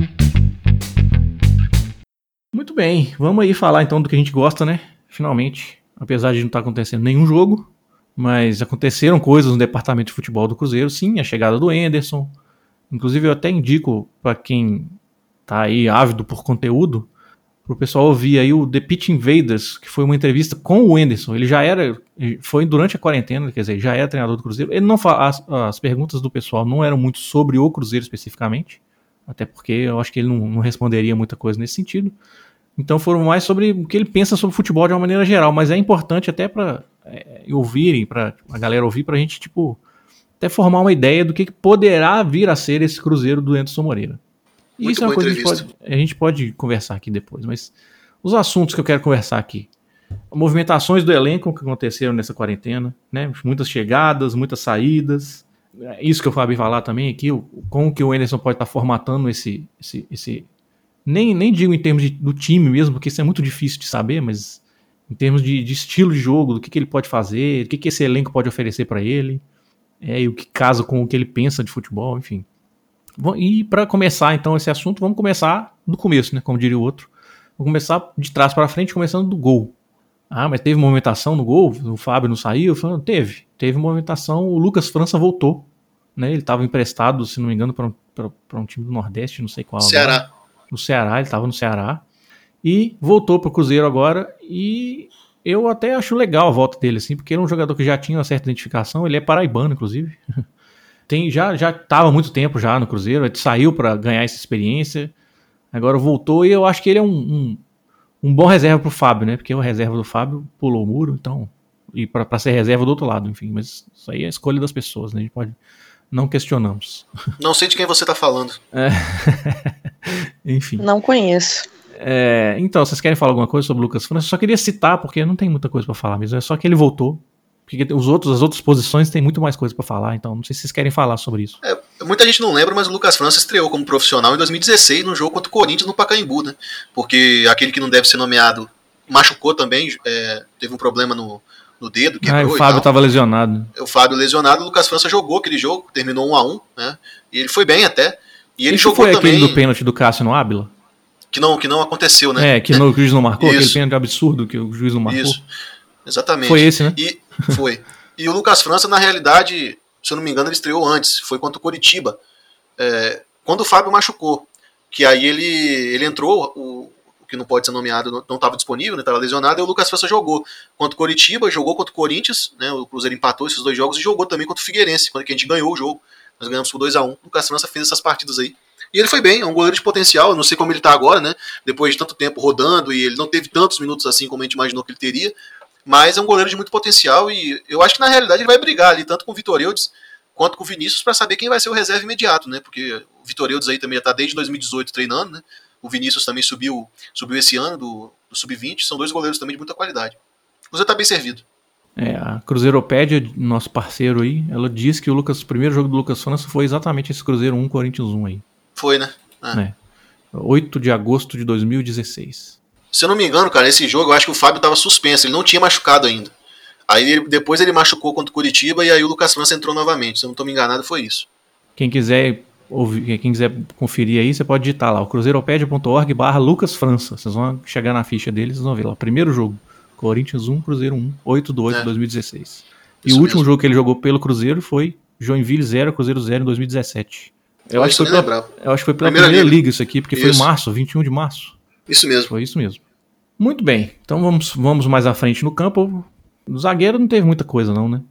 A: Muito bem, vamos aí falar então do que a gente gosta, né? Finalmente, apesar de não estar tá acontecendo nenhum jogo, mas aconteceram coisas no departamento de futebol do Cruzeiro, sim, a chegada do Enderson. Inclusive eu até indico para quem tá aí ávido por conteúdo, pro pessoal ouvir aí o The Pitch Invaders, que foi uma entrevista com o Enderson. Ele já era, foi durante a quarentena, quer dizer, já era treinador do Cruzeiro. Ele não as, as perguntas do pessoal não eram muito sobre o Cruzeiro especificamente, até porque eu acho que ele não, não responderia muita coisa nesse sentido. Então foram mais sobre o que ele pensa sobre futebol de uma maneira geral, mas é importante até para é, ouvirem, para a galera ouvir, para a gente, tipo, até formar uma ideia do que, que poderá vir a ser esse Cruzeiro do Anderson Moreira. Muito Isso é uma coisa que a gente, pode, a gente pode conversar aqui depois, mas os assuntos que eu quero conversar aqui. Movimentações do elenco que aconteceram nessa quarentena, né? Muitas chegadas, muitas saídas. É isso que eu falei falar também aqui, como que o Anderson pode estar formatando esse, esse, esse, nem, nem digo em termos de, do time mesmo, porque isso é muito difícil de saber, mas em termos de, de estilo de jogo, do que, que ele pode fazer, o que, que esse elenco pode oferecer para ele, é, e o que casa com o que ele pensa de futebol, enfim. E para começar então esse assunto, vamos começar do começo, né? Como diria o outro. Vamos começar de trás para frente, começando do gol. Ah, mas teve movimentação no gol? O Fábio não saiu? Falei, teve. Teve movimentação. O Lucas França voltou. Né? Ele estava emprestado, se não me engano, para um, um time do Nordeste, não sei qual.
C: Ceará. Agora
A: no Ceará, ele estava no Ceará. E voltou para o Cruzeiro agora. E eu até acho legal a volta dele, assim, porque ele é um jogador que já tinha uma certa identificação. Ele é paraibano, inclusive. Tem, já já estava há muito tempo já no Cruzeiro. Ele saiu para ganhar essa experiência. Agora voltou e eu acho que ele é um, um, um bom reserva para o Fábio, né? Porque o reserva do Fábio pulou o muro, então ir para ser reserva do outro lado, enfim. Mas isso aí é a escolha das pessoas, né? A gente pode. Não questionamos.
C: Não sei de quem você tá falando.
A: É. enfim.
B: Não conheço.
A: É, então, vocês querem falar alguma coisa sobre o Lucas França? Eu só queria citar, porque não tem muita coisa para falar mesmo. É só que ele voltou. Porque os outros, as outras posições tem muito mais coisa para falar, então não sei se vocês querem falar sobre isso.
C: É, muita gente não lembra, mas o Lucas França estreou como profissional em 2016 no jogo contra o Corinthians no Pacaembu, né? Porque aquele que não deve ser nomeado machucou também, é, teve um problema no, no dedo,
A: quebrou ah, o Fábio estava lesionado.
C: O Fábio lesionado, o Lucas França jogou aquele jogo, terminou 1 a 1 né? E ele foi bem até. E ele
A: Esse
C: jogou
A: foi
C: também.
A: aquele do pênalti do Cássio no Ábila?
C: Que não, que não aconteceu, né?
A: É, que no, o juiz não marcou, aquele pênalti absurdo que o juiz não marcou. Isso,
C: exatamente.
A: Foi esse, né?
C: E, foi. E o Lucas França, na realidade, se eu não me engano, ele estreou antes, foi contra o Coritiba. É, quando o Fábio machucou, que aí ele, ele entrou, o, o que não pode ser nomeado não estava disponível, estava né, lesionado, e o Lucas França jogou contra o Coritiba, jogou contra o Corinthians, né, o Cruzeiro empatou esses dois jogos, e jogou também contra o Figueirense, quando a gente ganhou o jogo. Nós ganhamos por 2 a 1 O Lucas França fez essas partidas aí. E ele foi bem, é um goleiro de potencial, eu não sei como ele está agora, né? Depois de tanto tempo rodando, e ele não teve tantos minutos assim como a gente imaginou que ele teria. Mas é um goleiro de muito potencial e eu acho que na realidade ele vai brigar ali, tanto com o Vitor Eudes quanto com o Vinícius, para saber quem vai ser o reserva imediato, né? Porque o Vitor Eudes aí também está desde 2018 treinando, né? O Vinícius também subiu, subiu esse ano do, do Sub-20. São dois goleiros também de muita qualidade. O Cruzeiro está bem servido.
A: É, a Cruzeiropédia, nosso parceiro aí, ela diz que o Lucas, o primeiro jogo do Lucas França foi exatamente esse Cruzeiro 1 Corinthians 1 aí.
C: Foi, né?
A: É. é. 8 de agosto de 2016.
C: Se eu não me engano, cara, esse jogo eu acho que o Fábio estava suspenso, ele não tinha machucado ainda. Aí ele, depois ele machucou contra o Curitiba e aí o Lucas França entrou novamente. Se eu não estou me enganado, foi isso.
A: Quem quiser ouvir, quem quiser conferir aí, você pode digitar lá, o cruzeiropédia.org barra Lucas França. Vocês vão chegar na ficha deles, vocês vão ver lá. Primeiro jogo, Corinthians 1, Cruzeiro 1, 8 de 8 de é. 2016. E isso o último mesmo. jogo que ele jogou pelo Cruzeiro foi Joinville 0, Cruzeiro 0 em 2017. Eu, acho, que foi pela, eu acho que foi pela primeira, primeira liga. liga. isso aqui, porque isso. foi em março, 21 de março.
C: Isso mesmo.
A: Foi isso mesmo. Muito bem, então vamos, vamos mais à frente no campo. O zagueiro não teve muita coisa, não, né?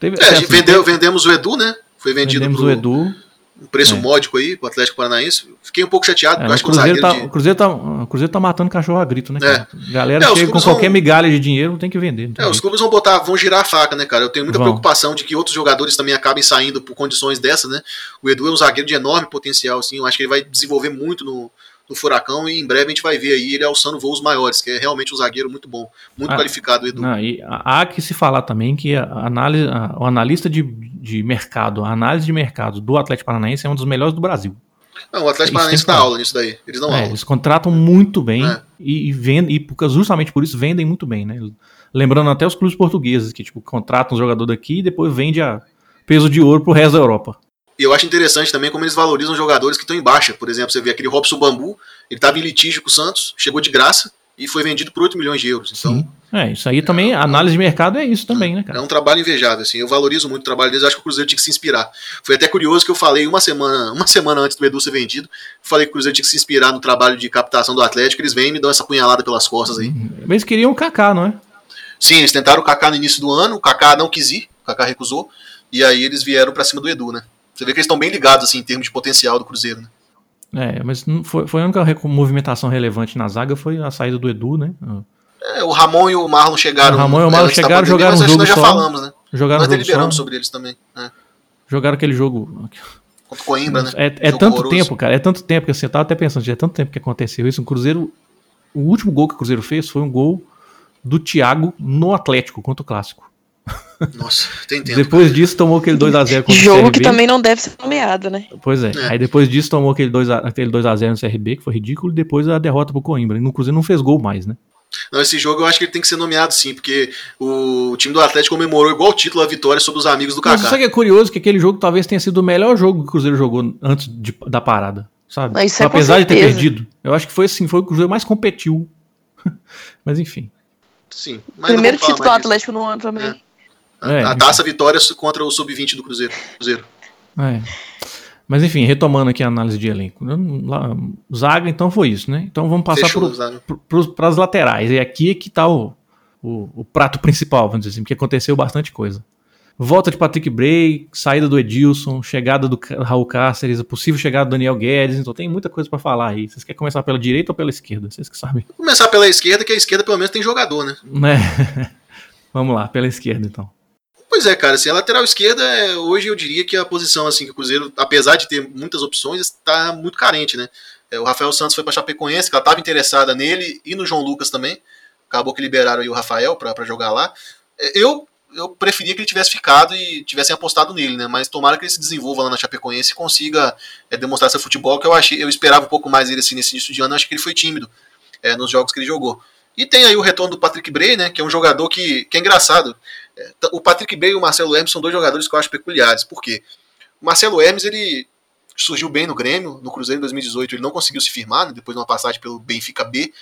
C: Teve, é, assim, vendeu, vendemos o Edu, né? Foi vendido
A: vendemos pro, o Edu.
C: Um preço é. módico aí pro Atlético Paranaense. Fiquei um pouco chateado,
A: é, acho que o Cruzeiro, tá, de... o, Cruzeiro tá, o Cruzeiro tá matando cachorro a grito, né? Cara? É. Galera é, chega com qualquer vão... migalha de dinheiro, tem que vender.
C: É, os clubes vão botar, vão girar a faca, né, cara? Eu tenho muita vão. preocupação de que outros jogadores também acabem saindo por condições dessas, né? O Edu é um zagueiro de enorme potencial, assim. Eu acho que ele vai desenvolver muito no, no Furacão e em breve a gente vai ver aí ele alçando voos maiores, que é realmente um zagueiro muito bom, muito ah, qualificado, Edu.
A: Não, e há que se falar também que a análise, a, o analista de, de mercado, a análise de mercado do Atlético Paranaense é um dos melhores do Brasil.
C: Não, o Atlético Paranaense dá aula nisso daí. Eles dão é.
A: Eles contratam muito bem é. e, e, vendem, e justamente por isso vendem muito bem, né? Lembrando até os clubes portugueses que tipo, contratam um jogador daqui e depois vende a peso de ouro pro resto da Europa.
C: E eu acho interessante também como eles valorizam jogadores que estão em baixa. Por exemplo, você vê aquele Robson Bambu, ele estava em litígio com o Santos, chegou de graça e foi vendido por 8 milhões de euros. Então, Sim.
A: É, isso aí também, é, análise de mercado é isso também, né, cara?
C: É um trabalho invejável, assim. Eu valorizo muito o trabalho deles, acho que o Cruzeiro tinha que se inspirar. Foi até curioso que eu falei uma semana, uma semana antes do Edu ser vendido, falei que o Cruzeiro tinha que se inspirar no trabalho de captação do Atlético, eles vêm e me dão essa punhalada pelas costas aí.
A: Eles queriam o Kaká, não é?
C: Sim, eles tentaram o Kaká no início do ano, o Kaká não quis ir, o Kaká recusou, e aí eles vieram para cima do Edu, né? Você vê que eles estão bem ligados assim, em termos de potencial do Cruzeiro, né?
A: É, mas foi, foi a única movimentação relevante na zaga foi a saída do Edu, né?
C: É, o Ramon e o Marlon chegaram.
A: O Ramon e o Marlon chegaram, jogaram um jogo
C: nós já
A: só.
C: falamos, né?
A: Jogaram
C: nós
A: deliberamos
C: sobre eles também. Né?
A: Jogaram aquele jogo.
C: Contra o Coimbra, né?
A: É, é tanto horroroso. tempo, cara. É tanto tempo que assim, eu tava até pensando, já é tanto tempo que aconteceu isso. O Cruzeiro. O último gol que o Cruzeiro fez foi um gol do Thiago no Atlético contra o Clássico.
C: Nossa, tem tempo.
A: Depois disso tomou aquele 2x0 contra
B: Jogo o CRB. que também não deve ser nomeado, né?
A: Pois é. é. Aí depois disso tomou aquele 2x0 aquele 2 a 0 no CRB, que foi ridículo, e depois a derrota pro Coimbra. E no Cruzeiro não fez gol mais, né?
C: Não, esse jogo eu acho que ele tem que ser nomeado sim, porque o time do Atlético comemorou igual o título a vitória sobre os amigos do Kaká. Mas
A: sabe que é curioso que aquele jogo talvez tenha sido o melhor jogo que o Cruzeiro jogou antes de, da parada, sabe?
B: Mas é
A: Apesar de ter perdido. Eu acho que foi assim, foi o Cruzeiro mais competiu. mas enfim.
C: Sim.
B: Primeiro título do Atlético no ano também. É.
C: É, a taça vitória contra o sub-20 do Cruzeiro. Cruzeiro.
A: É. Mas enfim, retomando aqui a análise de elenco. Zaga, então foi isso, né? Então vamos passar para as laterais. E aqui é que está o, o, o, prato principal, vamos dizer assim, porque aconteceu bastante coisa. Volta de Patrick Bray, saída do Edilson, chegada do Raul Cáceres, a possível chegada do Daniel Guedes, então tem muita coisa para falar aí. Vocês querem começar pela direita ou pela esquerda? Vocês que sabem.
C: Vou começar pela esquerda, que a esquerda pelo menos tem jogador, né?
A: né? Vamos lá, pela esquerda então.
C: Pois é, cara, assim, a lateral esquerda, é, hoje eu diria que a posição assim que o Cruzeiro, apesar de ter muitas opções, está muito carente, né? É, o Rafael Santos foi para Chapecoense, que ela estava interessada nele e no João Lucas também. Acabou que liberaram aí o Rafael para jogar lá. É, eu eu preferia que ele tivesse ficado e tivessem apostado nele, né? Mas tomara que ele se desenvolva lá na Chapecoense e consiga é, demonstrar seu futebol, que eu achei, eu esperava um pouco mais dele assim, nesse início de ano, acho que ele foi tímido é, nos jogos que ele jogou. E tem aí o retorno do Patrick Bray, né? Que é um jogador que, que é engraçado. É, o Patrick Bray e o Marcelo Hermes são dois jogadores que eu acho peculiares. Por quê? O Marcelo Hermes, ele surgiu bem no Grêmio, no Cruzeiro em 2018 ele não conseguiu se firmar, né, depois de uma passagem pelo Benfica B.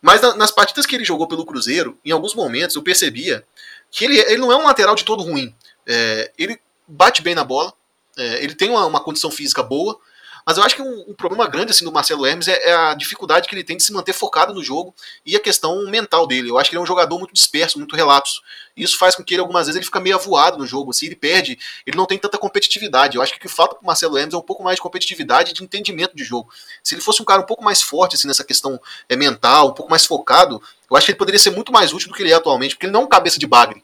C: Mas na, nas partidas que ele jogou pelo Cruzeiro, em alguns momentos eu percebia que ele, ele não é um lateral de todo ruim. É, ele bate bem na bola, é, ele tem uma, uma, condição física boa, mas eu acho que um, um problema grande assim do Marcelo Hermes é, é, a dificuldade que ele tem de se manter focado no jogo e a questão mental dele. Eu acho que ele é um jogador muito disperso, muito relapso. Isso faz com que ele algumas vezes ele fica meio avoado no jogo, assim, ele perde, ele não tem tanta competitividade. Eu acho que o que falta para o Marcelo Hermes é um pouco mais de competitividade e de entendimento de jogo. Se ele fosse um cara um pouco mais forte assim nessa questão é, mental, um pouco mais focado, eu acho que ele poderia ser muito mais útil do que ele é atualmente, porque ele não é um cabeça de bagre.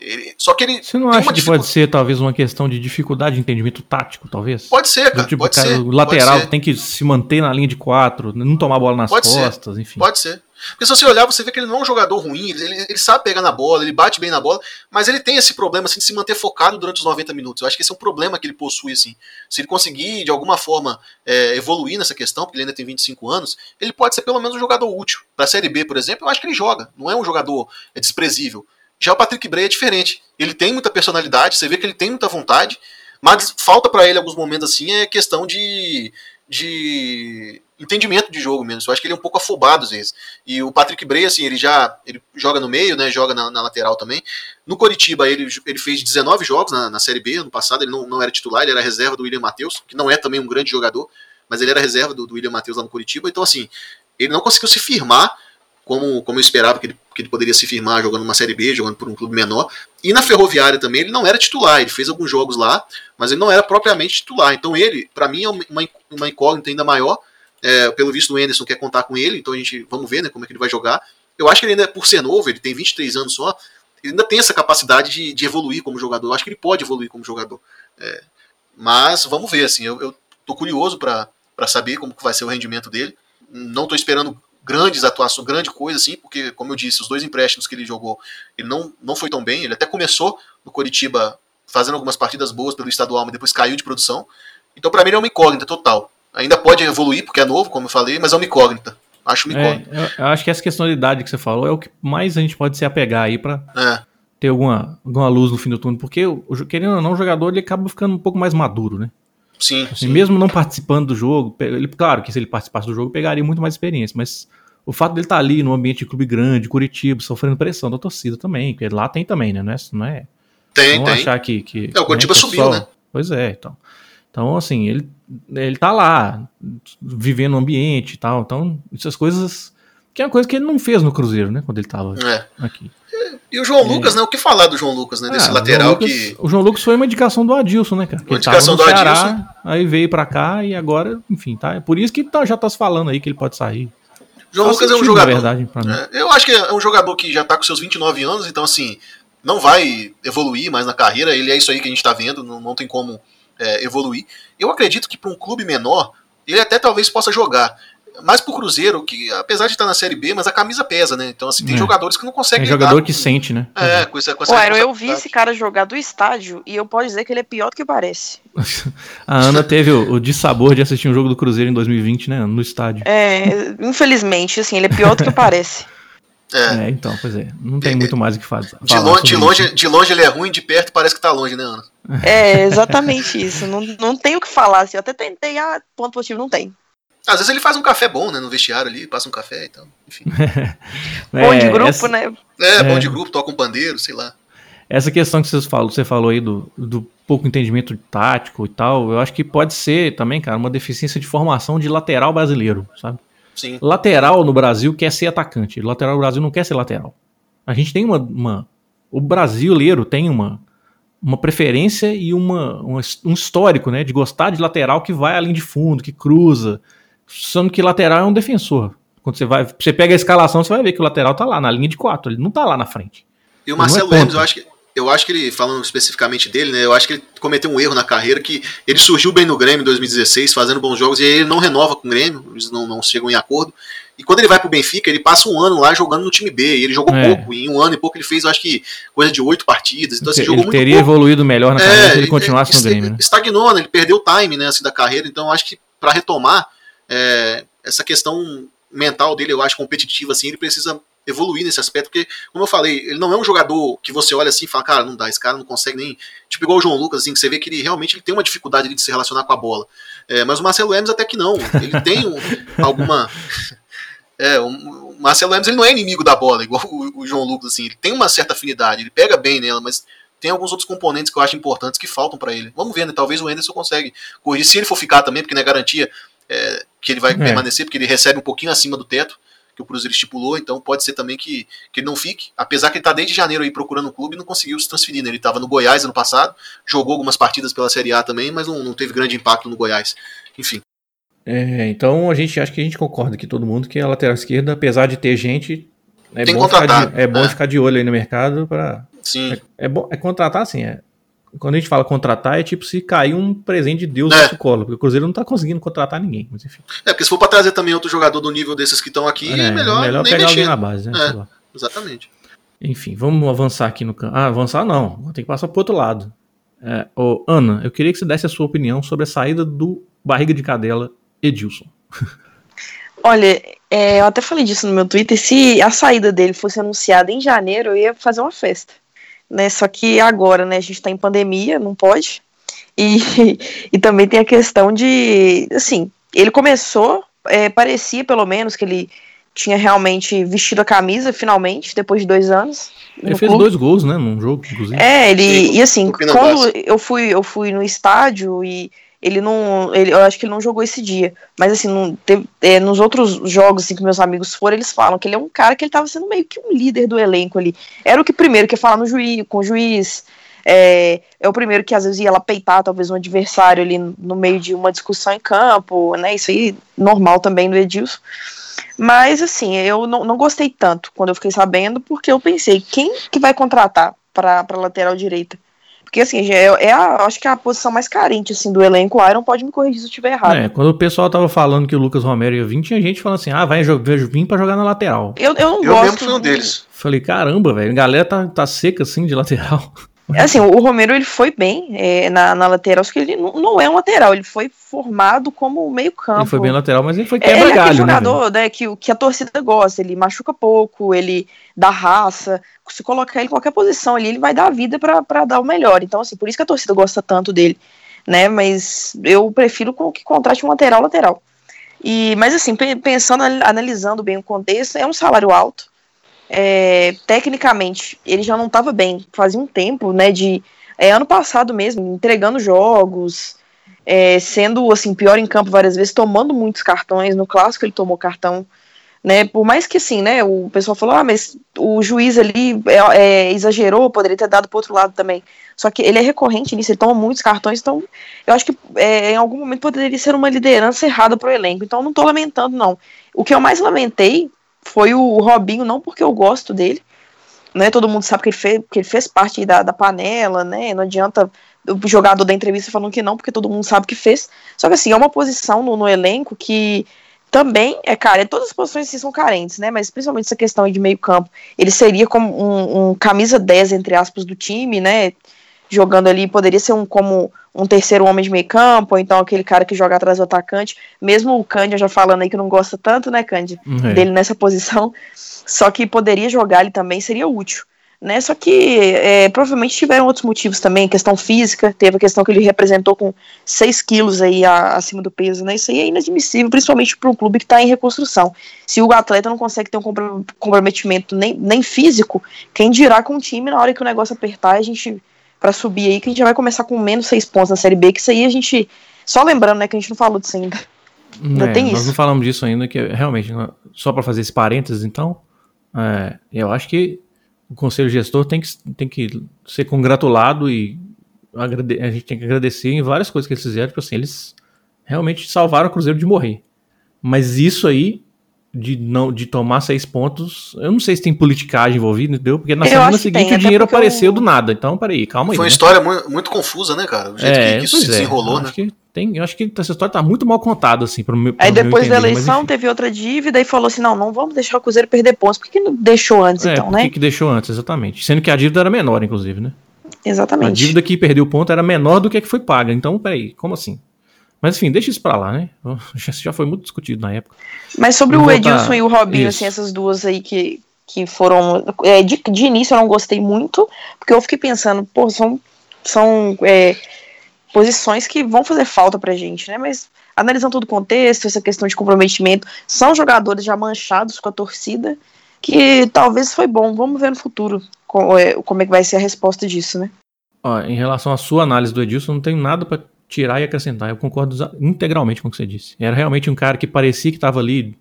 C: Ele, só que ele.
A: Você não acha que pode ser talvez uma questão de dificuldade de entendimento tático, talvez?
C: Pode ser, cara.
A: tipo,
C: pode
A: cara,
C: ser.
A: O lateral tem que se manter na linha de quatro, não tomar a bola nas
C: pode
A: costas,
C: ser.
A: enfim.
C: Pode ser. Porque se você olhar, você vê que ele não é um jogador ruim, ele, ele, sabe pegar na bola, ele bate bem na bola, mas ele tem esse problema assim, de se manter focado durante os 90 minutos. Eu acho que esse é um problema que ele possui. Assim. Se ele conseguir, de alguma forma, é, evoluir nessa questão, porque ele ainda tem 25 anos, ele pode ser pelo menos um jogador útil. Para a Série B, por exemplo, eu acho que ele joga. Não é um jogador é, desprezível. Já o Patrick Bray é diferente. Ele tem muita personalidade, você vê que ele tem muita vontade, mas falta para ele alguns momentos assim é questão de, de entendimento de jogo mesmo. Eu acho que ele é um pouco afobado às vezes. E o Patrick Bray, assim, ele já ele joga no meio, né? Joga na, na lateral também. No Coritiba, ele, ele fez 19 jogos na, na Série B ano passado. Ele não, não era titular, ele era reserva do William Matheus, que não é também um grande jogador, mas ele era reserva do, do William Matheus lá no Coritiba. Então, assim, ele não conseguiu se firmar como, como eu esperava que ele, que ele poderia se firmar jogando uma Série B, jogando por um clube menor. E na Ferroviária também ele não era titular, ele fez alguns jogos lá, mas ele não era propriamente titular. Então ele, para mim, é uma, uma incógnita ainda maior. É, pelo visto o Anderson quer contar com ele, então a gente vamos ver né, como é que ele vai jogar. Eu acho que ele ainda, por ser novo, ele tem 23 anos só, ele ainda tem essa capacidade de, de evoluir como jogador. Eu acho que ele pode evoluir como jogador. É, mas vamos ver, assim, eu, eu tô curioso para saber como que vai ser o rendimento dele. Não estou esperando grandes atuações, grande coisa, assim, porque, como eu disse, os dois empréstimos que ele jogou, ele não, não foi tão bem. Ele até começou no Coritiba fazendo algumas partidas boas pelo estadual, mas depois caiu de produção. Então, para mim, ele é uma incógnita total. Ainda pode evoluir, porque é novo, como eu falei, mas é uma incógnita. Acho uma incógnita.
A: É, eu, acho que essa questão de idade que você falou é o que mais a gente pode se apegar aí para é. ter alguma, alguma luz no fim do túnel, porque, querendo ou não, o jogador ele acaba ficando um pouco mais maduro, né?
C: Sim,
A: assim, sim. Mesmo não participando do jogo, ele, claro que se ele participasse do jogo, pegaria muito mais experiência, mas o fato dele estar tá ali no ambiente de clube grande, Curitiba, sofrendo pressão da torcida também, porque lá tem também, né? Não é. Não é
C: tem, tem.
A: achar que. que
C: é, o Curitiba
A: né,
C: subiu, né?
A: Pois é, então. Então, assim, ele, ele tá lá, vivendo no ambiente e tal. Então, essas coisas. Que é uma coisa que ele não fez no Cruzeiro, né? Quando ele tava
C: é.
A: aqui.
C: E o João é. Lucas, né? O que falar do João Lucas, né? Desse ah, lateral
A: o Lucas,
C: que.
A: O João Lucas foi uma indicação do Adilson, né, cara?
C: Uma indicação do Ceará, Adilson.
A: Aí veio pra cá e agora, enfim, tá. É por isso que tá, já tá se falando aí que ele pode sair.
C: João Lucas é um jogador. Verdade, é, eu acho que é um jogador que já tá com seus 29 anos, então assim, não vai evoluir mais na carreira. Ele é isso aí que a gente tá vendo, não, não tem como é, evoluir. Eu acredito que para um clube menor, ele até talvez possa jogar mais pro Cruzeiro, que apesar de estar na Série B, mas a camisa pesa, né? Então, assim, tem é. jogadores que não conseguem.
A: Tem jogador que sente, né?
C: É, com essa, com essa
B: Ué, eu vi esse cara jogar do estádio e eu posso dizer que ele é pior do que parece.
A: a Ana teve o, o dissabor de assistir um jogo do Cruzeiro em 2020, né? No estádio.
B: É, infelizmente, assim, ele é pior do que parece.
A: É. é. então, pois é. Não tem é, muito mais o que fazer.
C: De longe, de, longe, de longe ele é ruim, de perto parece que tá longe, né, Ana?
B: É, exatamente isso. Não, não tem o que falar. Assim, eu até tentei, ah, ponto positivo, não tem.
C: Às vezes ele faz um café bom, né? No vestiário ali, passa um café e tal. Enfim.
B: bom de é, grupo, essa... né?
C: É, bom é. de grupo, toca um pandeiro, sei lá.
A: Essa questão que vocês falou, você falou aí do, do pouco entendimento tático e tal, eu acho que pode ser também, cara, uma deficiência de formação de lateral brasileiro, sabe?
C: Sim.
A: Lateral no Brasil quer ser atacante. Lateral no Brasil não quer ser lateral. A gente tem uma. uma o brasileiro tem uma, uma preferência e uma, uma, um histórico, né? De gostar de lateral que vai além de fundo, que cruza, Sendo que lateral é um defensor. Quando você vai, você pega a escalação, você vai ver que o lateral tá lá na linha de quatro, ele não tá lá na frente.
C: E o Marcelo é Lemos, eu acho que eu acho que ele, falando especificamente dele, né, eu acho que ele cometeu um erro na carreira, que ele surgiu bem no Grêmio em 2016, fazendo bons jogos, e aí ele não renova com o Grêmio, eles não, não chegam em acordo. E quando ele vai pro Benfica, ele passa um ano lá jogando no time B, e ele jogou é. pouco, em um ano e pouco ele fez, eu acho que, coisa de oito partidas, então assim, ele jogou muito
A: teria
C: pouco.
A: evoluído melhor na é, carreira se ele continuasse no Grêmio. Né?
C: Estagnou, né, ele perdeu o time, né, assim, da carreira, então eu acho que para retomar é, essa questão mental dele, eu acho competitiva, assim, ele precisa evoluir nesse aspecto, porque, como eu falei, ele não é um jogador que você olha assim e fala, cara, não dá, esse cara não consegue nem. Tipo, igual o João Lucas, assim, que você vê que ele realmente ele tem uma dificuldade de se relacionar com a bola. É, mas o Marcelo Hermes até que não. Ele tem um, alguma. É, o Marcelo Hermes ele não é inimigo da bola, igual o, o, João Lucas, assim, ele tem uma certa afinidade, ele pega bem nela, mas tem alguns outros componentes que eu acho importantes que faltam para ele. Vamos ver, né? Talvez o Anderson consegue corrigir, se ele for ficar também, porque não é garantia é, que ele vai é. permanecer, porque ele recebe um pouquinho acima do teto que o Cruzeiro estipulou, então pode ser também que, que ele não fique, apesar que ele está desde janeiro aí procurando um clube e não conseguiu se transferir, né? ele estava no Goiás ano passado, jogou algumas partidas pela Série A também, mas não, não teve grande impacto no Goiás, enfim.
A: É, então a gente acho que a gente concorda aqui todo mundo que a lateral esquerda, apesar de ter gente, é
C: Tem
A: bom,
C: contratar,
A: de, é bom é. ficar de olho aí no mercado para
C: Sim.
A: É, é, bom é contratar assim, é quando a gente fala contratar, é tipo se cair um presente de Deus é. no nosso colo, porque o Cruzeiro não tá conseguindo contratar ninguém. Mas enfim.
C: É, porque se for pra trazer também outro jogador do nível desses que estão aqui, é, melhor,
A: melhor
C: nem
A: pegar
C: mexer.
A: alguém na base, né?
C: É, exatamente.
A: Enfim, vamos avançar aqui no campo. Ah, avançar não, ter que passar pro outro lado. É, ô, Ana, eu queria que você desse a sua opinião sobre a saída do barriga de cadela Edilson.
B: Olha, é, eu até falei disso no meu Twitter. Se a saída dele fosse anunciada em janeiro, eu ia fazer uma festa né? Só que agora, né, a gente está em pandemia, não pode. E, e também tem a questão de, assim, ele começou, é, parecia pelo menos que ele tinha realmente vestido a camisa, finalmente, depois de dois anos.
A: Ele fez clube. dois gols, né, num jogo, inclusive.
B: É, ele, e assim, quando eu fui, eu fui no estádio e ele não. Ele, eu acho que ele não jogou esse dia. Mas assim, não, teve, é, nos outros jogos assim, que meus amigos foram, eles falam que ele é um cara que ele tava sendo meio que um líder do elenco ali. Era o que primeiro que ia falar no juiz, com o juiz. É, é, o primeiro que às vezes ia lá peitar talvez um adversário ali no meio de uma discussão em campo, né? Isso aí normal também do Edilson. Mas assim, eu não, não gostei tanto quando eu fiquei sabendo, porque eu pensei, quem que vai contratar para lateral direita? Porque, assim, é, é a, acho que é a posição mais carente, assim, do elenco. O Iron pode me corrigir se eu estiver errado. É,
A: quando o pessoal tava falando que o Lucas Romero ia vir, tinha gente falando assim, ah, vai vir pra jogar na lateral.
B: Eu, eu não
C: eu
B: gosto.
C: mesmo fui um deles.
A: Falei, caramba, velho, a galera tá, tá seca, assim, de lateral.
B: É assim, o Romero ele foi bem é, na, na lateral, só que ele não, não, é um lateral, ele foi formado como meio campo. Ele
A: foi bem lateral, mas ele foi quebra-galho.
B: Ele é
A: aquele
B: né, jogador né, que, que a torcida gosta, ele machuca pouco, ele dá raça, se colocar ele em qualquer posição ali, ele vai dar a vida para dar o melhor. Então, assim, por isso que a torcida gosta tanto dele, né? Mas eu prefiro que contrate um lateral lateral. E, mas assim, pensando, analisando bem o contexto, é um salário alto é, tecnicamente, ele já não estava bem, fazia um tempo, né, de é, ano passado mesmo, entregando jogos, é, sendo assim pior em campo várias vezes, tomando muitos cartões. No clássico ele tomou cartão, né? Por mais que assim, né? O pessoal falou, ah, mas o juiz ali é, é, exagerou, poderia ter dado para outro lado também. Só que ele é recorrente nisso, ele toma muitos cartões, então eu acho que é, em algum momento poderia ser uma liderança errada para o elenco. Então não estou lamentando não. O que eu mais lamentei foi o Robinho, não porque eu gosto dele, né? Todo mundo sabe que ele fez, que ele fez parte da, da panela, né? Não adianta o jogador da entrevista falando que não, porque todo mundo sabe que fez. Só que assim, é uma posição no, no elenco que também é cara, todas as posições assim, são carentes, né? Mas principalmente essa questão de meio campo. Ele seria como um, um camisa 10, entre aspas, do time, né? Jogando ali, poderia ser um como um terceiro homem de meio campo, ou então aquele cara que joga atrás do atacante. Mesmo o Cândia já falando aí que não gosta tanto, né, Cândia, é. dele nessa posição. Só que poderia jogar ele também, seria útil. Né? Só que é, provavelmente tiveram outros motivos também, questão física, teve a questão que ele representou com 6 quilos aí a, acima do peso, né? Isso aí é inadmissível, principalmente para um clube que está em reconstrução. Se o atleta não consegue ter um comprometimento nem, nem físico, quem dirá com o time na hora que o negócio apertar, a gente para subir aí, que a gente já vai começar com menos seis pontos na Série B, que isso aí a gente. Só lembrando, né, que a gente não falou disso ainda.
A: ainda é, tem nós isso. não falamos disso ainda, que realmente, só para fazer esse parênteses, então, é, eu acho que o conselho gestor tem que, tem que ser congratulado e a gente tem que agradecer em várias coisas que eles fizeram, tipo assim, eles realmente salvaram o Cruzeiro de morrer. Mas isso aí de não de tomar seis pontos. Eu não sei se tem politicagem envolvida, entendeu? Porque na
B: Eu
A: semana seguinte
B: tem,
A: o dinheiro apareceu
B: o-
A: do nada. Então, peraí, calma aí.
C: Foi uma
A: né?
C: história muito, muito confusa, né, cara? O jeito que, que isso se
A: é.
C: desenrolou,
A: eu
C: né?
A: Acho que tem, eu acho que essa história tá muito mal contada, assim, pro meu
B: Aí
A: pro meu
B: depois da eleição teve outra dívida e falou assim: não, não vamos deixar o Cruzeiro perder pontos. Por que que não deixou antes,
A: É,
B: então,
A: por que
B: né?
A: que deixou antes, exatamente. Sendo que a dívida era menor, inclusive, né? A
B: Exatamente.
A: dívida que perdeu o ponto era menor do que a que foi paga. Então, peraí, como assim? Mas enfim, deixa isso pra lá, né? Já, já foi muito discutido na época.
B: Mas sobre o
A: voltar-
B: Edilson e o Robinho,
A: Isso.
B: assim, essas duas aí que, que foram. é, de, de início eu não gostei muito, porque eu fiquei pensando, pô, são, são é, posições que vão fazer falta pra gente, né? Mas analisando todo o contexto, essa questão de comprometimento, são jogadores já manchados com a torcida, que talvez foi bom. Vamos ver no futuro co- é, como é que vai ser a resposta disso, né?
A: Ó, em relação à sua análise do Edilson, não tenho nada pra tirar e acrescentar. Eu concordo integralmente com o que você disse. Era realmente um cara que parecia que estava ali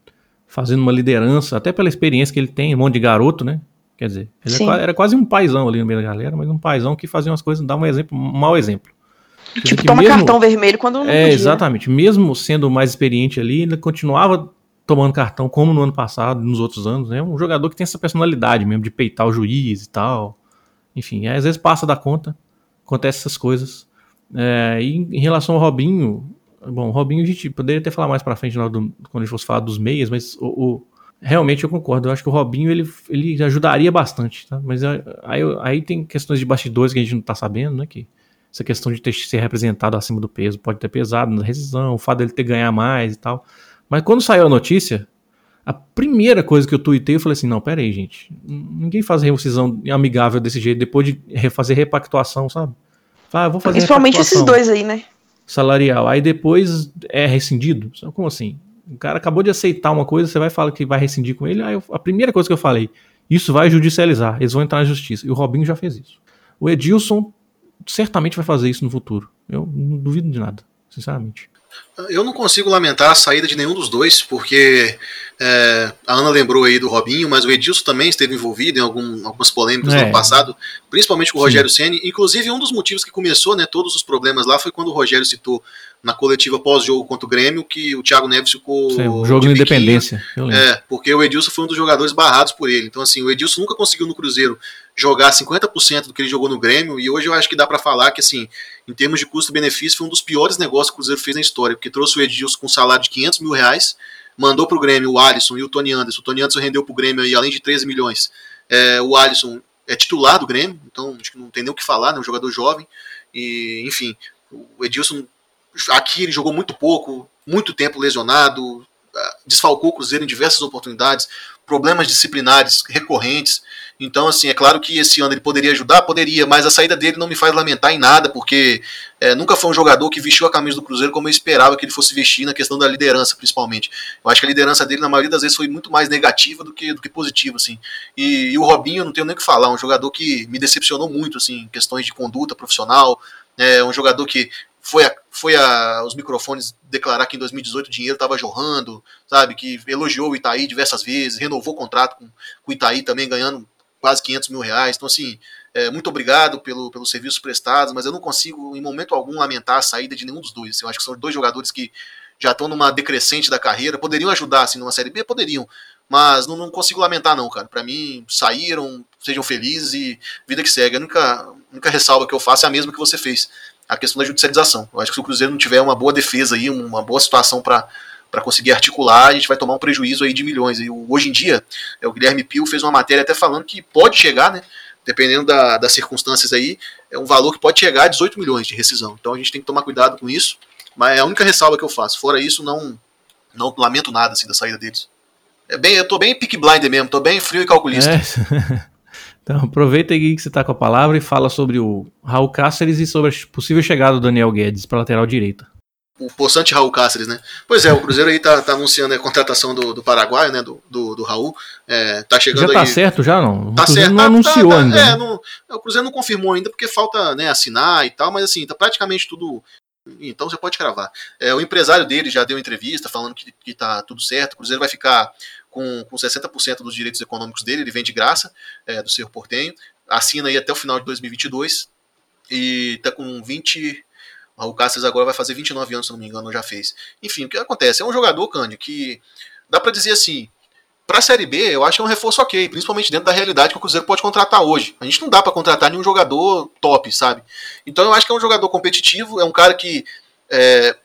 A: fazendo uma liderança, até pela experiência que ele tem, um monte de garoto, né? Quer dizer, ele é
B: Sim.
A: era quase um paizão ali no meio da galera, mas um paizão que fazia umas coisas, dá um exemplo, um mau exemplo. Quer dizer
B: Tipo,
A: que
B: toma
A: mesmo-
B: cartão vermelho quando não
A: É,
B: podia.
A: exatamente. Mesmo sendo mais experiente ali, ele continuava tomando cartão como no ano passado, nos outros anos, né? Um jogador que tem essa personalidade mesmo de peitar o juiz e tal. Enfim, às vezes passa da conta, acontece essas coisas. É, e em relação ao Robinho, bom, o Robinho a gente poderia até falar mais pra frente do- quando a gente fosse falar dos meias, mas o, o- realmente eu concordo. Eu acho que o Robinho ele, ele ajudaria bastante, tá? Mas aí, aí, aí tem questões de bastidores que a gente não tá sabendo, né? Que essa questão de ter ser representado acima do peso pode ter pesado na rescisão, o fato dele ter ganhar mais e tal. Mas quando saiu a notícia, a primeira coisa que eu tuitei, eu falei assim, não, pera aí, gente, ninguém faz rescisão amigável desse jeito depois de refazer repactuação, sabe? Ah, eu vou fazer
B: Principalmente esses dois aí, né?
A: salarial, aí depois é rescindido, como assim? O cara acabou de aceitar uma coisa, você vai falar que vai rescindir com ele, aí eu- a primeira coisa que eu falei, isso vai judicializar, eles vão entrar na justiça, e o Robinho já fez isso. O Edilson certamente vai fazer isso no futuro. Eu não duvido de nada, sinceramente.
C: Eu não consigo lamentar a saída de nenhum dos dois, porque é, a Ana lembrou aí do Robinho, mas o Edilson também esteve envolvido em algum- algumas polêmicas no
A: É.
C: ano passado, principalmente com o. Rogério Ceni. Inclusive, um dos motivos que começou né, todos os problemas lá foi quando o Rogério citou na coletiva pós-jogo contra o Grêmio que o Thiago Neves ficou.
A: Sim, o jogo
C: de
A: de independência.
C: É, porque o Edilson foi um dos jogadores barrados por ele. Então, assim, o Edilson nunca conseguiu no Cruzeiro jogar 50% do que ele jogou no Grêmio, e hoje eu acho que dá pra falar que, assim, em termos de custo-benefício, foi um dos piores negócios que o Cruzeiro fez na história, porque trouxe o Edilson com um salário de 500 mil reais, mandou pro Grêmio o Alisson e o Tony Anderson. O Tony Anderson rendeu pro Grêmio aí, além de 13 milhões. É, o Alisson é titular do Grêmio, então acho que não tem nem o que falar, né? Um jogador jovem. E, enfim, o Edilson aqui ele jogou muito pouco, muito tempo lesionado, desfalcou o Cruzeiro em diversas oportunidades, problemas disciplinares recorrentes. Então, assim, é claro que esse ano ele poderia ajudar, poderia, mas a saída dele não me faz lamentar em nada, porque é, nunca foi um jogador que vestiu a camisa do Cruzeiro como eu esperava que ele fosse vestir na questão da liderança, principalmente. Eu acho que a liderança dele, na maioria das vezes, foi muito mais negativa do que, do que positiva, assim. E, e o Robinho, não tenho nem o que falar, um jogador que me decepcionou muito, assim, em questões de conduta profissional, é um jogador que foi, a, foi a, aos microfones declarar que em 2018 o dinheiro estava jorrando, sabe? Que elogiou o Itaí diversas vezes, renovou o contrato com, com o Itaí também, ganhando quase 500 mil reais. Então, assim, é, muito obrigado pelo, pelos serviços prestados, mas eu não consigo, em momento algum, lamentar a saída de nenhum dos dois. Eu acho que são dois jogadores que já estão numa decrescente da carreira, poderiam ajudar, assim, numa Série B, poderiam, mas não, não consigo lamentar, não, cara. Para mim, saíram, sejam felizes e vida que segue. A única, única ressalva que eu faço é a mesma que você fez a questão da judicialização. Eu acho que se o Cruzeiro não tiver uma boa defesa aí, uma boa situação para para conseguir articular, a gente vai tomar um prejuízo aí de milhões. E hoje em dia, é, o Guilherme Pio fez uma matéria até falando que pode chegar, né? Dependendo da, das circunstâncias aí, é um valor que pode chegar a 18 milhões de rescisão. Então a gente tem que tomar cuidado com isso. Mas é a única ressalva que eu faço. Fora isso, não, não lamento nada assim, da saída deles. É bem, eu tô bem pick blinder mesmo, tô bem frio e calculista.
A: É. Então, aproveita aí que você tá com a palavra e fala sobre o Raul Cáceres e sobre a possível chegada do Daniel Guedes para lateral direita.
C: O possante Raul Cáceres, né? Pois é, o Cruzeiro aí tá, tá anunciando a contratação do, do Paraguai, né? Do, do, do Raul. É, tá chegando
A: Já tá
C: aí.
A: certo, já não? O
C: Tá
A: Cruzeiro
C: certo,
A: não
C: tá-
A: anunciou
C: tá- tá-
A: ainda.
C: É,
A: né?
C: não- o Cruzeiro não confirmou ainda porque falta né, assinar e tal, mas assim, tá praticamente tudo. Então você pode cravar. É, o empresário dele já deu entrevista falando que, que tá tudo certo. O Cruzeiro vai ficar com, com 60% dos direitos econômicos dele, ele vem de graça é, do Cerro Portenho. Assina aí até o final de 2022 e tá com 20. O Cáceres agora vai fazer 29 anos, se não me engano, já fez. Enfim, o que acontece? É um jogador, Cândido, que dá para dizer assim, Para a Série B, eu acho que é um reforço ok, principalmente dentro da realidade que o Cruzeiro pode contratar hoje. A gente não dá para contratar nenhum jogador top, sabe? Então eu acho que é um jogador competitivo, é um cara que é,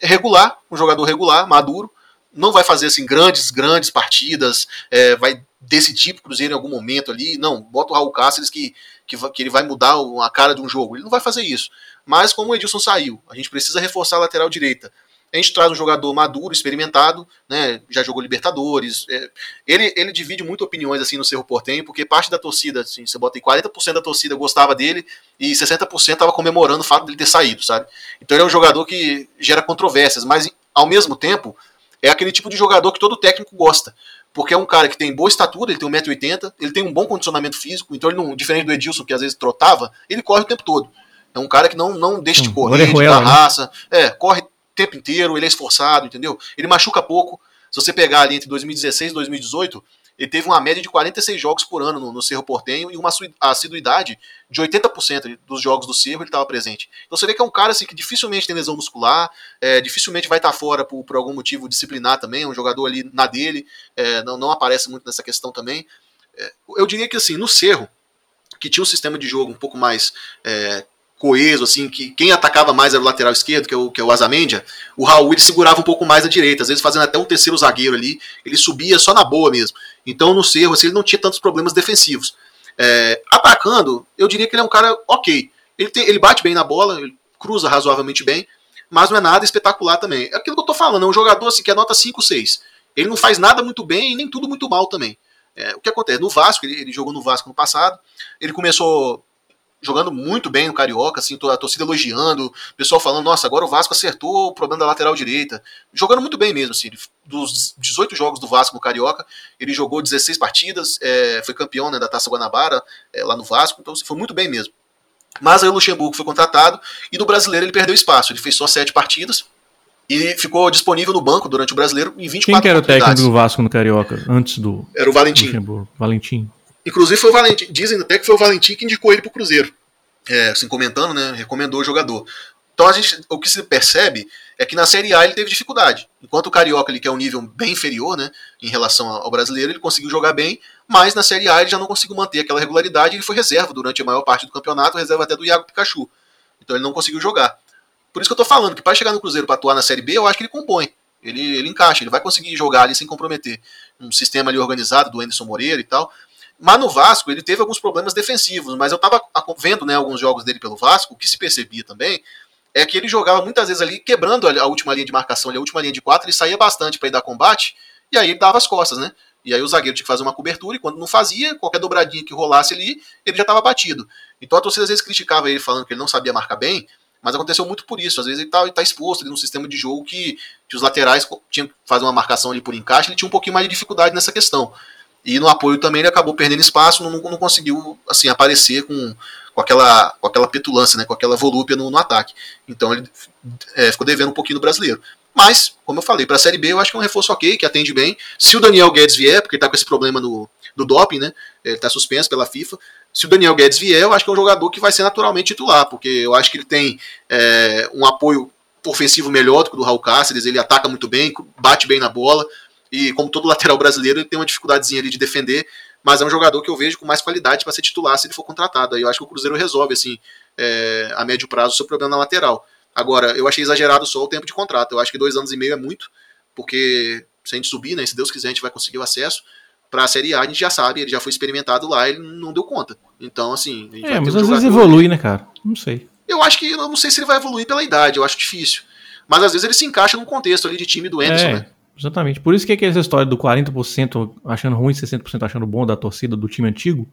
C: é regular, um jogador regular, maduro, não vai fazer assim grandes, grandes partidas, é, vai decidir pro Cruzeiro em algum momento ali. Não, bota o Raul Cáceres que, que, que, ele vai mudar a cara de um jogo. Ele não vai fazer isso. Mas como o Edilson saiu, a gente precisa reforçar a lateral direita. A gente traz um jogador maduro, experimentado, né? Já jogou Libertadores. É, ele, ele divide muito opiniões assim no Cerro Portenho, porque parte da torcida, assim, você bota aí 40% da torcida gostava dele e 60% estava comemorando o fato dele ter saído, sabe? Então ele é um jogador que gera controvérsias, mas ao mesmo tempo é aquele tipo de jogador que todo técnico gosta. Porque é um cara que tem boa estatura, ele tem 1,80m, ele tem um bom condicionamento físico, então ele não, diferente do Edilson, que às vezes trotava, ele corre o tempo todo. É um cara que não, não deixa de hum, correr, de dar né? raça, é, corre tempo inteiro, ele é esforçado, entendeu? Ele machuca pouco. Se você pegar ali entre 2016 e 2018, ele teve uma média de 46 jogos por ano no, no Cerro Portenho e uma assiduidade de 80% dos jogos do Cerro ele estava presente. Então você vê que é um cara assim, que dificilmente tem lesão muscular, é, dificilmente vai estar tá fora por, por, algum motivo disciplinar também, é um jogador ali na dele, é, não, não aparece muito nessa questão também. É, eu diria que assim, no Cerro, que tinha um sistema de jogo um pouco mais é, coeso, assim, que quem atacava mais era o lateral esquerdo, que é o, que é o Azamendia, o Raul ele segurava um pouco mais a direita, às vezes fazendo até um terceiro zagueiro ali, ele subia só na boa mesmo. Então no Cerro assim, ele não tinha tantos problemas defensivos. É, atacando, eu diria que ele é um cara ok. Ele, tem, ele bate bem na bola, cruza razoavelmente bem, mas não é nada espetacular também. É aquilo que eu tô falando, é um jogador assim, que é nota 5, 6. Ele não faz nada muito bem e nem tudo muito mal também. É, o que acontece? No Vasco, ele, ele jogou no Vasco no passado, ele começou jogando muito bem no Carioca, assim, a torcida elogiando, o pessoal falando, nossa, agora o Vasco acertou o problema da lateral direita. Jogando muito bem mesmo, assim, dos 18 jogos do Vasco no Carioca, ele jogou 16 partidas, é, foi campeão né, da Taça Guanabara é, lá no Vasco, então assim, foi muito bem mesmo. Mas aí o Luxemburgo foi contratado e no brasileiro ele perdeu espaço, ele fez só 7 partidas, e ficou disponível no banco durante o brasileiro em 24
A: Quem que era o técnico do Vasco no Carioca antes do
C: Era o Valentim.
A: Valentim.
C: Inclusive foi o Valentim, dizem até que foi o Valentim que indicou ele para o Cruzeiro. É, assim, comentando, né, recomendou o jogador. Então a gente, o que se percebe é que na Série A ele teve dificuldade. Enquanto o Carioca, ele, que é um nível bem inferior né, em relação ao brasileiro, ele conseguiu jogar bem, mas na Série A ele já não conseguiu manter aquela regularidade ele foi reserva durante a maior parte do campeonato, reserva até do Iago Pikachu. Então ele não conseguiu jogar. Por isso que eu tô falando que para chegar no Cruzeiro para atuar na Série B, eu acho que ele compõe. Ele, ele encaixa, ele vai conseguir jogar ali sem comprometer. Um sistema ali organizado do Anderson Moreira e tal. Mas no Vasco ele teve alguns problemas defensivos, mas eu estava vendo né, alguns jogos dele pelo Vasco, o que se percebia também é que ele jogava muitas vezes ali quebrando a última linha de marcação, a última linha de quatro, ele saía bastante para ir dar combate, e aí ele dava as costas, né? E aí o zagueiro tinha que fazer uma cobertura, e quando não fazia, qualquer dobradinha que rolasse ali, ele já estava batido. Então a torcida às vezes criticava ele falando que ele não sabia marcar bem, mas aconteceu muito por isso. Às vezes ele está tá exposto ali num sistema de jogo que, que os laterais tinham que fazer uma marcação ali por encaixe, ele tinha um pouquinho mais de dificuldade nessa questão. E no apoio também ele acabou perdendo espaço, não, não conseguiu assim aparecer com, com, aquela, com aquela petulância, né, com aquela volúpia no, no ataque. Então ele é, ficou devendo um pouquinho no brasileiro. Mas, como eu falei, para a Série B eu acho que é um reforço ok, que atende bem. Se o Daniel Guedes vier, porque ele está com esse problema no, do doping, né? Ele está suspenso pela FIFA. Se o Daniel Guedes vier, eu acho que é um jogador que vai ser naturalmente titular, porque eu acho que ele tem é, um apoio ofensivo melhor do que o do Raul Cáceres, ele ataca muito bem, bate bem na bola. E como todo lateral brasileiro, ele tem uma dificuldadezinha ali de defender, mas é um jogador que eu vejo com mais qualidade para ser titular se ele for contratado. Aí eu acho que o Cruzeiro resolve, assim, é, a médio prazo, o seu problema na lateral. Agora, eu achei exagerado só o tempo de contrato. Eu acho que dois anos e meio é muito, porque se a gente subir, né, se Deus quiser, a gente vai conseguir o acesso. Para a Série A, a gente já sabe, ele já foi experimentado lá, ele não deu conta. Então, assim.
A: é, mas um às vezes evolui, né, cara? Não sei.
C: Eu acho que, eu não sei se ele vai evoluir pela idade, eu acho difícil. Mas às vezes ele se encaixa num contexto ali de time do Anderson, é. né?
A: Exatamente. Por isso que, é que essa história do 40% achando ruim, 60% achando bom da torcida do time antigo,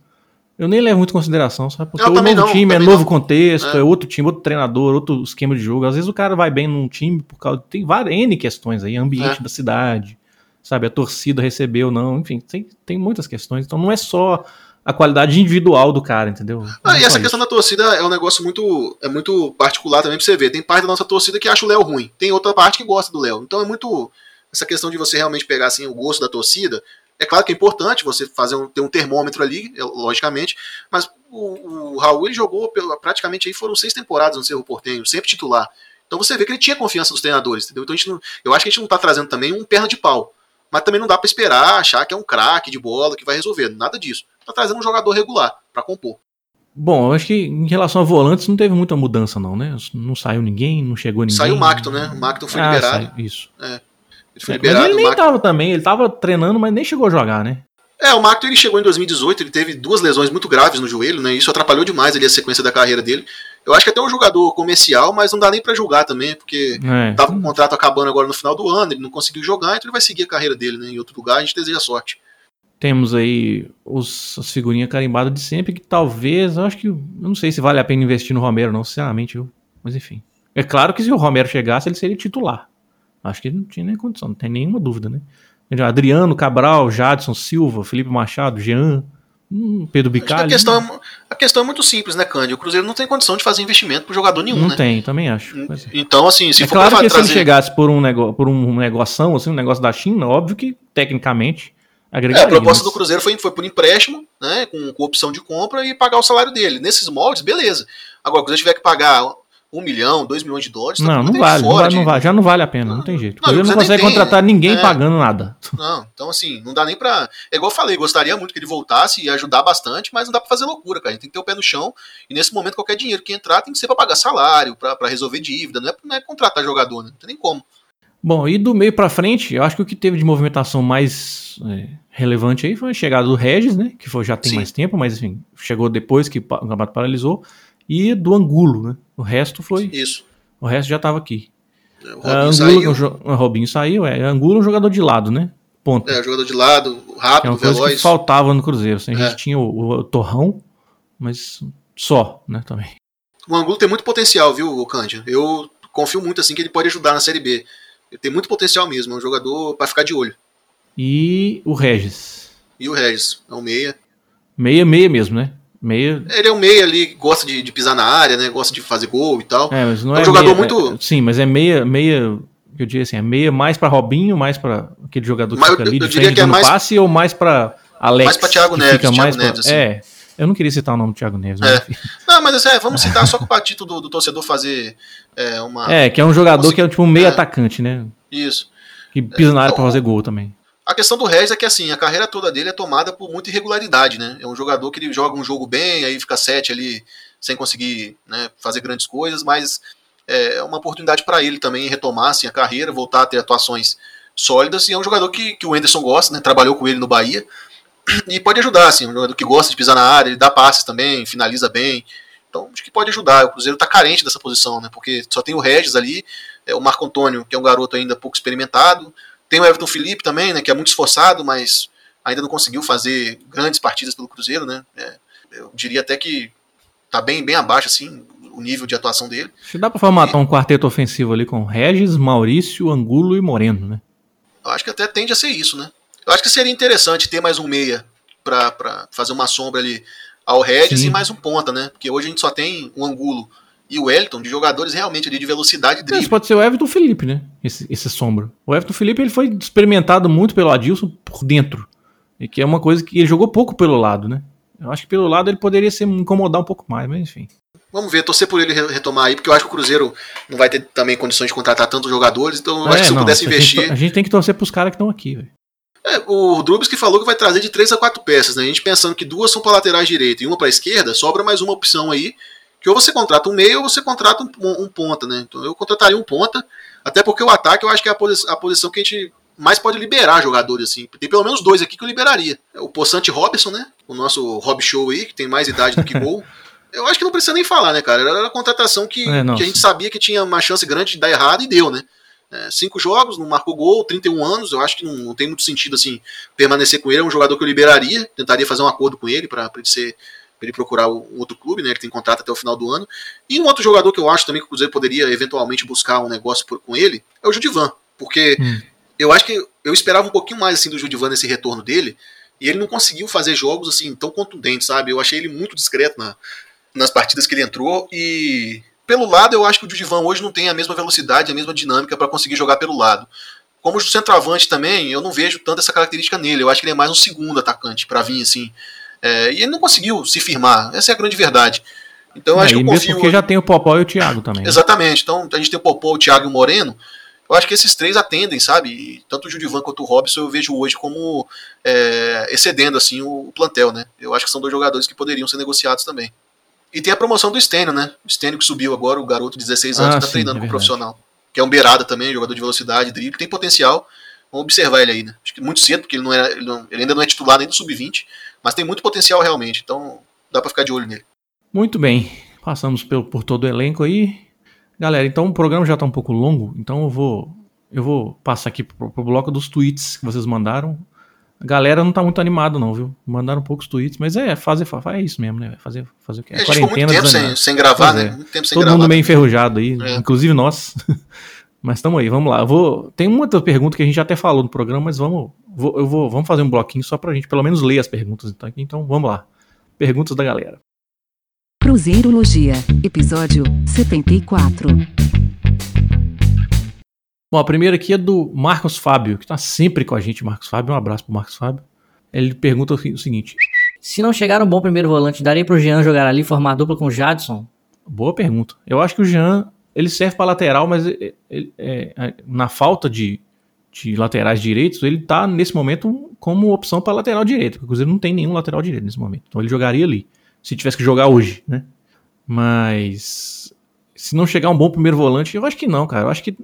A: eu nem levo muito em consideração, sabe? Porque o novo não, time é novo não. contexto, é. é. outro time, outro treinador, outro esquema de jogo. Às vezes o cara vai bem num time por causa. Tem várias N questões aí, ambiente é. da cidade, sabe? A torcida recebeu ou não, enfim, tem, tem muitas questões. Então não é só a qualidade individual do cara, entendeu?
C: Ah, e essa questão isso. da torcida é um negócio muito, é muito particular também pra você ver. Tem parte da nossa torcida que acha o Léo ruim, tem outra parte que gosta do Léo. Então é muito essa questão de você realmente pegar assim, o gosto da torcida, é claro que é importante você fazer um, ter um termômetro ali, é, logicamente, mas o, o Raul ele jogou pelo, praticamente aí foram seis temporadas no Cerro Portenho, sempre titular. Então você vê que ele tinha confiança dos treinadores, entendeu? Então não, eu acho que a gente não está trazendo também um perna de pau. mas também não dá para esperar, achar que é um craque de bola que vai resolver. Nada disso. Tá trazendo um jogador regular para compor.
A: Bom, eu acho que em relação a volantes não teve muita mudança, não, né? Não saiu ninguém, não chegou ninguém.
C: Saiu o Macton, né? O Macton foi ah, liberado.
A: Saiu, isso.
C: É. Ele
A: foi é, liberado. Mas ele nem Macton... tava também, ele tava treinando, mas nem chegou a jogar, né?
C: É, o Macton ele chegou em 2018, ele teve duas lesões muito graves no joelho, né? Isso atrapalhou demais ali a sequência da carreira dele. Eu acho que até um jogador comercial, mas não dá nem para julgar também, porque é. tava com o contrato acabando agora no final do ano, ele não conseguiu jogar, então ele vai seguir a carreira dele, né? Em outro lugar, a gente deseja sorte.
A: Temos aí os, as figurinhas carimbadas de sempre, que talvez, eu acho que, eu não sei se vale a pena investir no Romero, não, sinceramente, eu, mas enfim. É claro que se o Romero chegasse, ele seria titular. Acho que ele não tinha nem condição, não tem nenhuma dúvida, né? Adriano, Cabral, Jadson, Silva, Felipe Machado, Jean, hum, Pedro Bicalho.
C: A questão, é, a questão é muito simples, né, Cândido? O Cruzeiro não tem condição de fazer investimento pro jogador nenhum,
A: não
C: né?
A: tem, também acho.
C: Então, assim, se
A: é for claro que trazer... se ele chegasse por um, nego... por um negoção, assim, um negócio da China, óbvio que, tecnicamente, agregaria.
C: É, a proposta mas... do Cruzeiro foi, foi por empréstimo, né, com, com opção de compra e pagar o salário dele. Nesses moldes, beleza. Agora, quando você tiver que pagar um milhão, dois milhões de dólares.
A: Tá não, não vale, não vale, não vale, já não vale a pena, não, não tem jeito. Não, ele não consegue contratar ninguém é, pagando nada.
C: Não, então assim, não dá nem pra. É igual eu falei, gostaria muito que ele voltasse e ajudar bastante, mas não dá pra fazer loucura, cara. A gente tem que ter o pé no chão e nesse momento qualquer dinheiro que entrar tem que ser pra pagar salário, pra, pra resolver dívida, não é, não é contratar jogador, né? Não tem nem como.
A: Bom, e do meio para frente, eu acho que o que teve de movimentação mais é, relevante aí foi a chegada do Regis, né? Que foi, já tem Sim. mais tempo, mas enfim, chegou depois que o campeonato paralisou e do Angulo, né? O resto foi.
C: Isso.
A: O resto já estava aqui. É, o Robinho Angulo, saiu. O Robinho saiu, é. Angulo é um jogador de lado, né?
C: Ponto. É, jogador de lado, rápido, é uma coisa veloz.
A: que faltava no Cruzeiro. Assim, a gente é. tinha o, o, Torrão, mas só, né, também.
C: O Angulo tem muito potencial, viu, Cândido? Eu confio muito assim que ele pode ajudar na Série B. Ele tem muito potencial mesmo, é um jogador para ficar de olho.
A: E o Regis.
C: E o Regis, é um meia.
A: Meia, meia mesmo, né? Meia.
C: Ele é um meia ali, gosta de, de, pisar na área, né? Gosta de fazer gol e tal.
A: É, mas não é, é um jogador meia, muito. É, sim, mas é meia, meia. Eu diria assim, é meia mais para Robinho, mais para aquele jogador que mas fica eu, ali eu, diria que é mais passe ou mais para Alex.
C: Mais para Thiago Neves, Thiago
A: mais
C: Neves,
A: pra, assim. É. Eu não queria citar o nome do Thiago Neves.
C: É. Não, mas é, vamos citar só com o título do, do, torcedor fazer é, uma.
A: É, que é um jogador que é tipo um meio é. atacante, né?
C: Isso.
A: Que pisa na área então, para fazer gol também.
C: A questão do Regis é que assim, a carreira toda dele é tomada por muita irregularidade, né? É um jogador que ele joga um jogo bem, aí fica sete ali sem conseguir né, fazer grandes coisas, mas é uma oportunidade para ele também retomar assim, a carreira, voltar a ter atuações sólidas, e é um jogador que, que o Anderson gosta, né? Trabalhou com ele no Bahia, e pode ajudar, assim, um jogador que gosta de pisar na área, ele dá passes também, finaliza bem, então acho que pode ajudar. O Cruzeiro está carente dessa posição, né? Porque só tem o Regis ali, é, o Marco Antônio, que é um garoto ainda pouco experimentado, tem o Everton Felipe também, né, que é muito esforçado, mas ainda não conseguiu fazer grandes partidas pelo Cruzeiro, né? É, eu diria até que tá bem, bem abaixo, assim, o nível de atuação dele.
A: Que dá para formatar e, um quarteto ofensivo ali com Regis, Maurício, Angulo e Moreno, né?
C: Eu acho que até tende a ser isso, né? Eu acho que seria interessante ter mais um meia para fazer uma sombra ali ao Regis Sim. e mais um ponta, né? Porque hoje a gente só tem o Angulo e o Wellington de jogadores realmente ali de velocidade e drible.
A: Isso pode ser o Everton Felipe, né? Esse, esse sombra. O Everton Felipe ele foi experimentado muito pelo Adilson por dentro. E que é uma coisa que ele jogou pouco pelo lado, né? Eu acho que pelo lado ele poderia se incomodar um pouco mais, mas enfim.
C: Vamos ver, torcer por ele retomar aí, porque eu acho que o Cruzeiro não vai ter também condições de contratar tantos jogadores, então eu é, acho que se não, eu pudesse investir.
A: A gente, a gente tem que torcer pros caras que estão aqui, velho.
C: É, o Drubis que falou que vai trazer de três a quatro peças, né? A gente pensando que duas são para laterais direita e uma para esquerda, sobra mais uma opção aí que ou você contrata um meio ou você contrata um, um, ponta, né? Então eu contrataria um ponta, até porque o ataque eu acho que é a, posi a posição que a gente mais pode liberar jogadores, assim. Tem pelo menos dois aqui que eu liberaria. O Poçante Robson, né? O nosso Rob Show aí, que tem mais idade do que gol. Eu acho que não precisa nem falar, né, cara? Era a contratação que, é, que a gente sabia que tinha uma chance grande de dar errado e deu, né? É, cinco jogos, não marcou gol, 31 anos, eu acho que não, não, tem muito sentido assim permanecer com ele. É um jogador que eu liberaria, tentaria fazer um acordo com ele para ele ser para ele procurar um outro clube, né? Ele tem contrato até o final do ano. E um outro jogador que eu acho também que o Cruzeiro poderia eventualmente buscar um negócio por, com ele é o Judivan, porque hum. eu acho que eu esperava um pouquinho mais assim do Judivan nesse retorno dele, e ele não conseguiu fazer jogos assim tão contundentes, sabe? Eu achei ele muito discreto na, nas partidas que ele entrou e pelo lado eu acho que o Judivan hoje não tem a mesma velocidade, a mesma dinâmica para conseguir jogar pelo lado. Como o centroavante também, eu não vejo tanto essa característica nele. Eu acho que ele é mais um segundo atacante para vir assim é, e ele não conseguiu se firmar. Essa é a grande verdade. Então
A: é,
C: acho que eu
A: confio. porque já tem o Popó e o Thiago também.
C: Né? Exatamente. Então a gente tem o Popó, o Thiago e o Moreno. Eu acho que esses três atendem, sabe? Tanto o Judivan quanto o Robson eu vejo hoje como é, excedendo assim o plantel, né? Eu acho que são dois jogadores que poderiam ser negociados também. E tem a promoção do Stênio, né? O Stênio que subiu agora, o garoto de 16 anos,
A: Ah,
C: que tá
A: sim,
C: treinando
A: é
C: com o profissional. Que é um beirada também, jogador de velocidade, drible, tem potencial. Vamos observar ele aí, né? Acho que muito cedo, porque ele, não era, ele, não- ele ainda não é titular nem do sub-20, mas tem muito potencial realmente, então dá pra ficar de olho nele.
A: Muito bem. Passamos pelo, por todo o elenco aí. Galera, então o programa já tá um pouco longo, então eu vou eu vou passar aqui pro, pro bloco dos tweets que vocês mandaram. A galera não tá muito animado não, viu? Mandaram poucos tweets, mas é fazer fa- é isso mesmo, né? Fazer fazer o que
C: a gente ficou muito tempo sem, sem gravar,
A: Pois
C: né?
A: é.
C: Muito tempo sem
A: Todo
C: gravar.
A: mundo meio enferrujado aí,
C: É.
A: inclusive nós. mas estamos aí, vamos lá. Eu vou tem uma outra pergunta que a gente até falou no programa, mas vamos vou- eu vou vamos fazer um bloquinho só pra gente pelo menos ler as perguntas então, aqui. então vamos lá. Perguntas da galera.
D: Cruzeirologia, episódio 74.
A: Bom, a primeira aqui é do Marcos Fábio, que tá sempre com a gente, Marcos Fábio. Um abraço pro Marcos Fábio. Ele pergunta o seguinte:
E: Se não chegar um bom primeiro volante, daria pro Jean jogar ali e formar dupla com o Jadson?
A: boa pergunta. Eu acho que o Jean ele serve pra lateral, mas ele- ele- é, é, na falta de, de laterais direitos, ele tá nesse momento como opção pra lateral direito. porque O Cruzeiro não tem nenhum lateral direito nesse momento. Então ele jogaria ali, se tivesse que jogar hoje, né? Mas se não chegar um bom primeiro volante, eu acho que não, cara. Eu acho que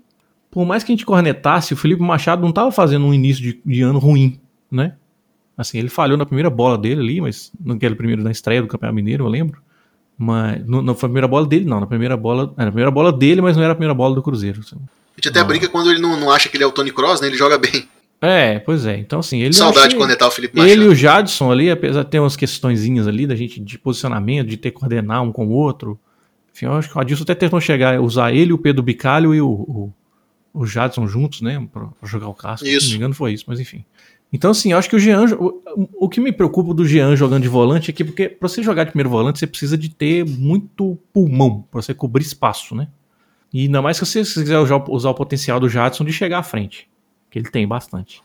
A: por mais que a gente cornetasse, o Felipe Machado não tava fazendo um início de, de ano ruim, né? Assim, ele falhou na primeira bola dele ali, mas naquele primeiro na estreia do Campeonato Mineiro, eu lembro. Mas não, não foi a primeira bola dele, não. Na primeira bola. Era a primeira bola dele, mas não era a primeira bola do Cruzeiro. assim.
C: A gente até
A: Não.
C: brinca quando ele não, não acha que ele é o Tony Cross, né? Ele joga bem.
A: É, pois é. Então, assim, ele.
C: Saudade
A: achei-
C: conectar o Felipe Machado.
A: Ele e o Jadson ali, apesar de ter umas questõezinhas ali da gente de posicionamento, de ter que coordenar um com o outro. Enfim, eu acho que o Adilson até tentou chegar a usar ele, o Pedro Bicalho e o, o, o Jadson juntos, né? Pra, pra jogar o casco. Se
C: Isso.
A: não me engano, foi isso, mas enfim. Então, assim, eu acho que o Jean. O, o que me preocupa do Jean jogando de volante é que, porque pra você jogar de primeiro volante, você precisa de ter muito pulmão pra você cobrir espaço, né? E ainda mais se você quiser usar, o potencial do Jadson de chegar à frente. Que ele tem bastante.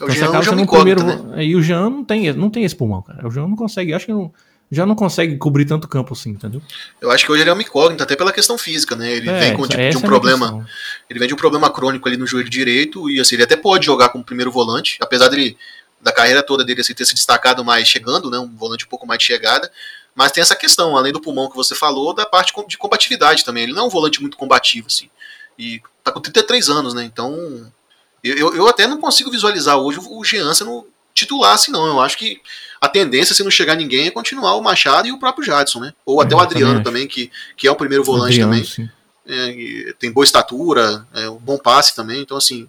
C: É o
A: Então, você
C: Jean
A: acaba
C: é
A: sendo um
C: incógnita,
A: primeiro.
C: né?
A: Aí o Jean não tem, não tem esse pulmão, cara. O Jean não consegue. Acho que não, já não consegue cobrir tanto campo assim, entendeu?
C: Eu acho que hoje ele é uma incógnita, até pela questão física, né? Ele
A: É,
C: vem com
A: essa-
C: tipo, de um
A: é
C: problema.
A: questão.
C: Ele vem de um problema crônico ali no joelho direito, e assim, ele até pode jogar como primeiro volante, apesar dele, da carreira toda dele assim, ter se destacado mais chegando, né? Um volante um pouco mais de chegada. Mas tem essa questão, além do pulmão que você falou, da parte de combatividade também. Ele não é um volante muito combativo, assim. E tá com 33 anos, né? Então. Eu, eu, até não consigo visualizar hoje o Jean sendo titular, assim, não. Eu acho que a tendência, se não chegar ninguém, é continuar o Machado e o próprio Jadson, né? Ou até o
A: eu também
C: Adriano também, que, que é o primeiro volante
A: Adriano,
C: também
A: sim.
C: é, tem boa estatura, é, um bom passe também. Então, assim,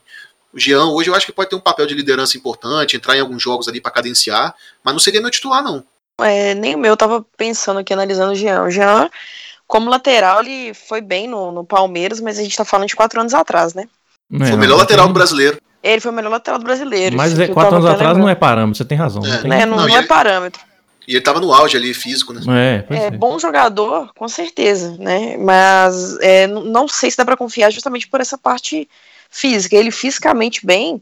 C: o Jean hoje eu acho que pode ter um papel de liderança importante, entrar em alguns jogos ali pra cadenciar, mas não seria meu titular, não.
B: É, nem o meu, eu tava pensando aqui, analisando o Jean. O Jean, como lateral, ele foi bem no, no Palmeiras, mas a gente tá falando de quatro anos atrás, né?
A: É,
C: Foi o
A: não,
C: melhor
A: não
C: lateral do brasileiro.
B: Ele foi o melhor lateral do brasileiro.
A: Mas
B: isso
A: é, quatro anos atrás não é parâmetro, você tem razão. não
C: É,
A: tem-
B: Né, não,
C: Não,
B: não é
C: ele-
B: parâmetro.
C: E ele tava no auge ali, físico, né?
A: É,
B: É,
A: é.
B: bom jogador, com certeza, né? Mas é, não sei se dá pra confiar justamente por essa parte física. Ele fisicamente bem,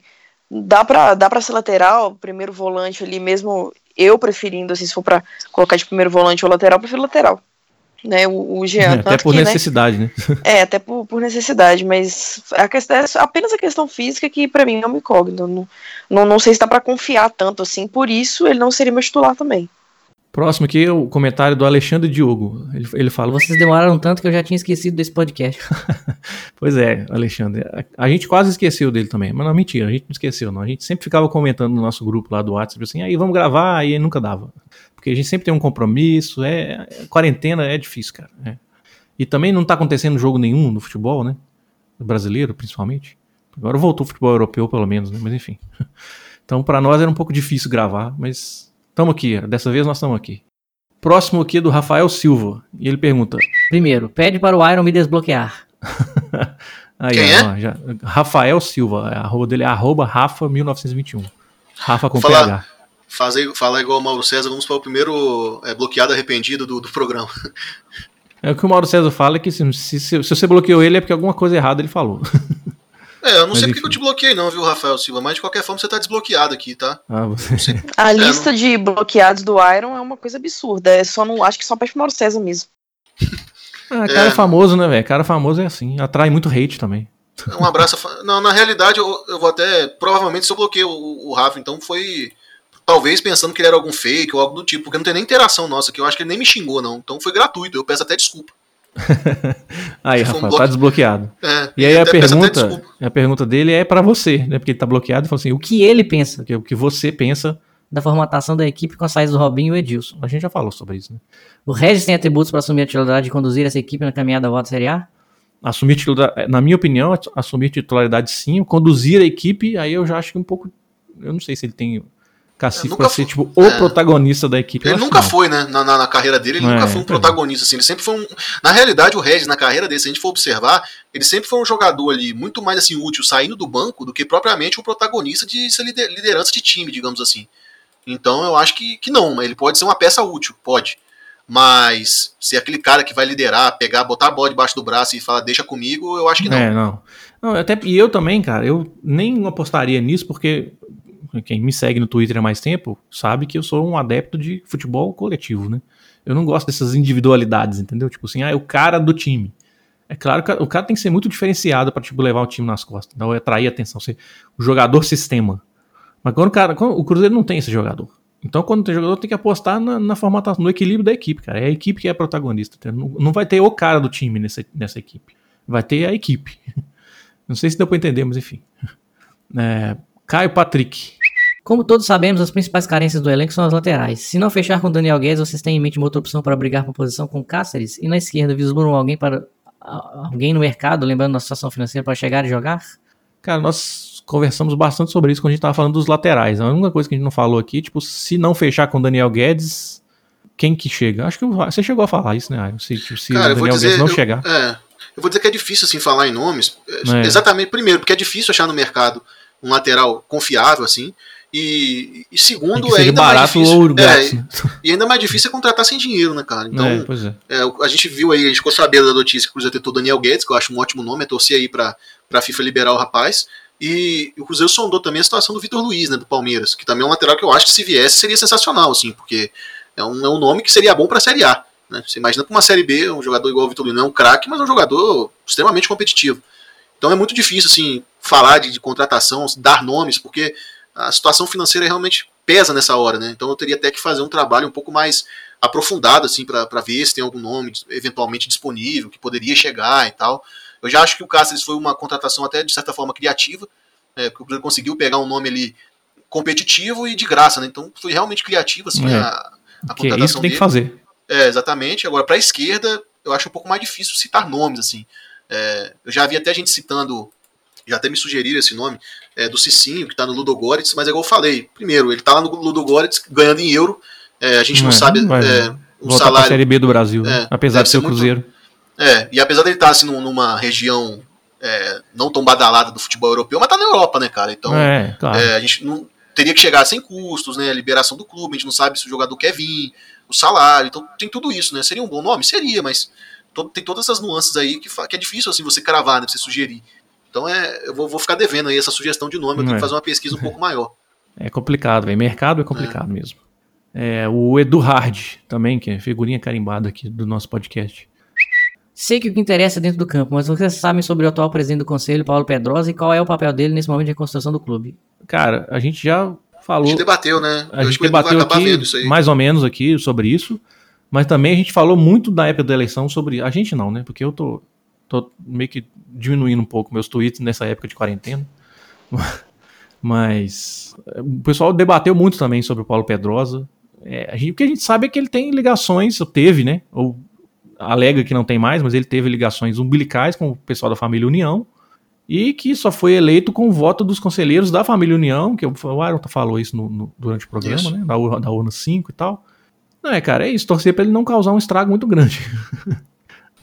B: dá pra, dá pra ser lateral, primeiro volante ali, mesmo eu preferindo, assim, se for pra colocar de primeiro volante ou lateral, eu prefiro lateral. Né, o, o Jean,
A: É, até por
B: que, né,
A: necessidade, né?
B: é, até por, por necessidade, mas a questão é apenas a questão física que pra mim é uma incógnita. Não, não, não sei se dá pra confiar tanto assim, por isso ele não seria meu titular também.
A: Próximo aqui é o comentário do Alexandre Diogo. Ele, ele fala:
E: Vocês demoraram tanto que eu já tinha esquecido desse podcast.
A: Pois é, Alexandre. A, a gente quase esqueceu dele também. Mas não, mentira, a gente não esqueceu, não. A gente sempre ficava comentando no nosso grupo lá do WhatsApp assim, aí vamos gravar, aí nunca dava. Porque a gente sempre tem um compromisso, é. é- quarentena é difícil, cara. é. E também não tá acontecendo jogo nenhum no futebol, né? Brasileiro, principalmente. Agora voltou o futebol europeu, pelo menos, né? Mas enfim. Então, pra nós era um pouco difícil gravar, mas estamos aqui. Dessa vez nós estamos aqui. Próximo aqui é do Rafael Silva. E ele pergunta:
E: Primeiro, pede para o Iron me desbloquear.
A: Aí,
C: Quem
A: ó, já- Rafael Silva, a arroba dele é arroba Rafa1921. Rafa com
C: Falar-
A: PH.
C: Fazer, falar igual o Mauro César, vamos para o primeiro é, bloqueado arrependido do, do programa.
A: É o que o Mauro César fala é que se, se- se- se você bloqueou ele é porque alguma coisa errada ele falou.
C: É, eu não
A: Mas
C: sei porque
A: enfim.
C: eu te bloqueei, não, viu, Rafael Silva? Mas de qualquer forma você tá desbloqueado aqui, tá?
A: Ah, você...
B: A lista de bloqueados do Iron é uma coisa absurda. É só não, acho que só pede Mauro César mesmo.
A: ah, cara
C: É.
A: famoso, né, velho? Cara famoso é assim. Atrai muito hate também.
C: Um abraço. Não, na realidade, eu, eu vou até. Provavelmente se eu bloqueei o, o Rafa, então foi. Talvez pensando que ele era algum fake ou algo do tipo, porque não tem nem interação nossa, que eu acho que ele nem me xingou, não. Então foi gratuito, eu peço até desculpa.
A: aí,
C: Foi um
A: tá desbloqueado.
C: É,
A: E aí a pergunta, a pergunta dele é pra você, né? Porque ele tá bloqueado e falou assim: o
E: que ele pensa
A: que, o que você pensa?
E: da formatação da equipe com a saída do Robinho e o Edilson?
A: A gente já falou sobre isso, né?
E: O Regis tem atributos para assumir a titularidade de conduzir essa equipe na caminhada à volta à Série A?
A: Assumir titularidade, na minha opinião, assumir titularidade sim, conduzir a equipe, aí eu já acho que um pouco. Eu não sei se ele tem pra ser, tipo, o
C: é.
A: protagonista da equipe.
C: Ele nunca foi, né? Na, na, na carreira dele, ele
A: É,
C: nunca foi um
A: é.
C: protagonista, assim. Ele sempre foi um. Na realidade, o Regis, na carreira dele, se a gente for observar, ele sempre foi um jogador ali muito mais assim, útil saindo do banco do que propriamente um protagonista de ser liderança de time, digamos assim. Então eu acho que, que não, ele pode ser uma peça útil, pode. Mas ser aquele cara que vai liderar, pegar, botar a bola debaixo do braço e falar, deixa comigo, eu acho que não.
A: É, não. não até, e eu também, cara, eu nem apostaria nisso, porque quem me segue no Twitter há mais tempo sabe que eu sou um adepto de futebol coletivo, né? Eu não gosto dessas individualidades, entendeu? Tipo assim, ah, é o cara do time. É claro que o cara tem que ser muito diferenciado pra tipo, levar o time nas costas, então atrair atenção, ser o jogador sistema. Mas quando o cara, quando- o Cruzeiro não tem esse jogador. Então, quando tem jogador, tem que apostar na, na formatação, no equilíbrio da equipe, cara. É a equipe que é protagonista. Não, não vai ter o cara do time nessa, nessa equipe. Vai ter a equipe. Não sei se deu pra entender, mas enfim. É, Caio Patrick.
E: Como todos sabemos, as principais carências do elenco são as laterais. Se não fechar com Daniel Guedes, vocês têm em mente uma outra opção para brigar por posição com Cáceres? E na esquerda, vislumbram alguém para alguém no mercado, lembrando da situação financeira, para chegar e jogar?
A: Cara, nós conversamos bastante sobre isso quando a gente tava falando dos laterais. A única coisa que a gente não falou aqui, tipo, se não fechar com o Daniel Guedes, quem que chega? Acho que você chegou a falar isso, né, Ayo? Se, tipo, se
C: Cara,
A: Daniel
C: dizer.
A: Guedes não
C: eu,
A: chegar.
C: É, eu vou dizer que é difícil assim falar em nomes. é,
A: É.
C: Exatamente, primeiro, porque é difícil achar no mercado um lateral confiável, assim. E, e segundo, é
A: seja
C: ainda mais
A: barato
C: difícil.
A: ou
C: é,
A: né?
C: e ainda mais difícil é contratar sem dinheiro, né, cara? Então,
A: é, é.
C: é, a gente viu aí, a gente ficou sabendo da notícia que o Cruzeiro tentou Daniel Guedes, que eu acho um ótimo nome, é torcer aí pra, pra FIFA liberar o rapaz. E o Cruzeiro sondou também a situação do Vitor Luiz, né, do Palmeiras, que também é um lateral que eu acho que se viesse seria sensacional, assim, porque é um, é um nome que seria bom pra Série A. Né? Você imagina pra uma Série B, um jogador igual o Vitor Luiz, não é um craque, mas é um jogador extremamente competitivo. Então é muito difícil, assim, falar de, de contratação, dar nomes, porque a situação financeira realmente pesa nessa hora, né? Então eu teria até que fazer um trabalho um pouco mais aprofundado, assim, para ver se tem algum nome eventualmente disponível, que poderia chegar e tal. Eu já acho que o Cáceres foi uma contratação até, de certa forma, criativa, né, porque conseguiu pegar um nome ali competitivo e de graça, né? Então foi realmente criativo, assim,
A: É.
C: a, a
A: Que é
C: contratação
A: isso que tem
C: dele.
A: que fazer.
C: É, exatamente. Agora, para a esquerda, eu acho um pouco mais difícil citar nomes, assim. É, eu já vi até gente citando, já até me sugeriram esse nome, é, do Cicinho, que tá no Ludogorets, mas é igual eu falei. Primeiro, ele tá lá no Ludogorets ganhando em euro. É, a gente não
A: É,
C: sabe é, o salário.
A: Série B do Brasil, né?
C: É,
A: apesar de ser o
C: ser muito-
A: Cruzeiro.
C: É, e apesar dele estar assim, num- numa região é, não tão badalada do futebol europeu, mas tá na Europa, né, cara? Então,
A: claro.
C: a gente não teria que chegar sem custos, né? A liberação do clube, a gente não sabe se o jogador quer vir, o salário, então tem tudo isso, né? Seria um bom nome? Seria, mas tem todas essas nuances aí que, que é difícil assim você cravar, né? Você sugerir. Então é, eu vou, vou ficar devendo aí essa sugestão de nome, eu tenho
A: É.
C: que fazer uma pesquisa um pouco maior.
A: É complicado, velho. Mercado é complicado mesmo. É, o Edu Hard também, que é figurinha carimbada aqui do nosso podcast.
E: Sei que o que interessa é dentro do campo, mas vocês sabem sobre o atual presidente do conselho, Paulo Pedrosa, e qual é o papel dele nesse momento de reconstrução do clube?
A: Cara, a gente já
C: A
A: falou.
C: gente debateu, né?
A: A gente
C: acho que o Edu vai
A: debateu
C: acabar vendo
A: aqui
C: isso aí.
A: mais ou menos aqui sobre isso, mas também a gente falou muito na época da eleição sobre. A gente não, né? Porque eu tô, tô meio que diminuindo um pouco meus tweets nessa época de quarentena. Mas é, o pessoal debateu muito também sobre o Paulo Pedrosa. É, gente, o que a gente sabe é que ele tem ligações, ou teve, né? Ou alega que não tem mais, mas ele teve ligações umbilicais com o pessoal da família União e que só foi eleito com o voto dos conselheiros da família União, que o Aron falou isso no- no- durante o programa,
C: Isso.
A: né? Da, da urna 5 e tal. Não é, cara, é isso, torcer pra ele não causar um estrago muito grande.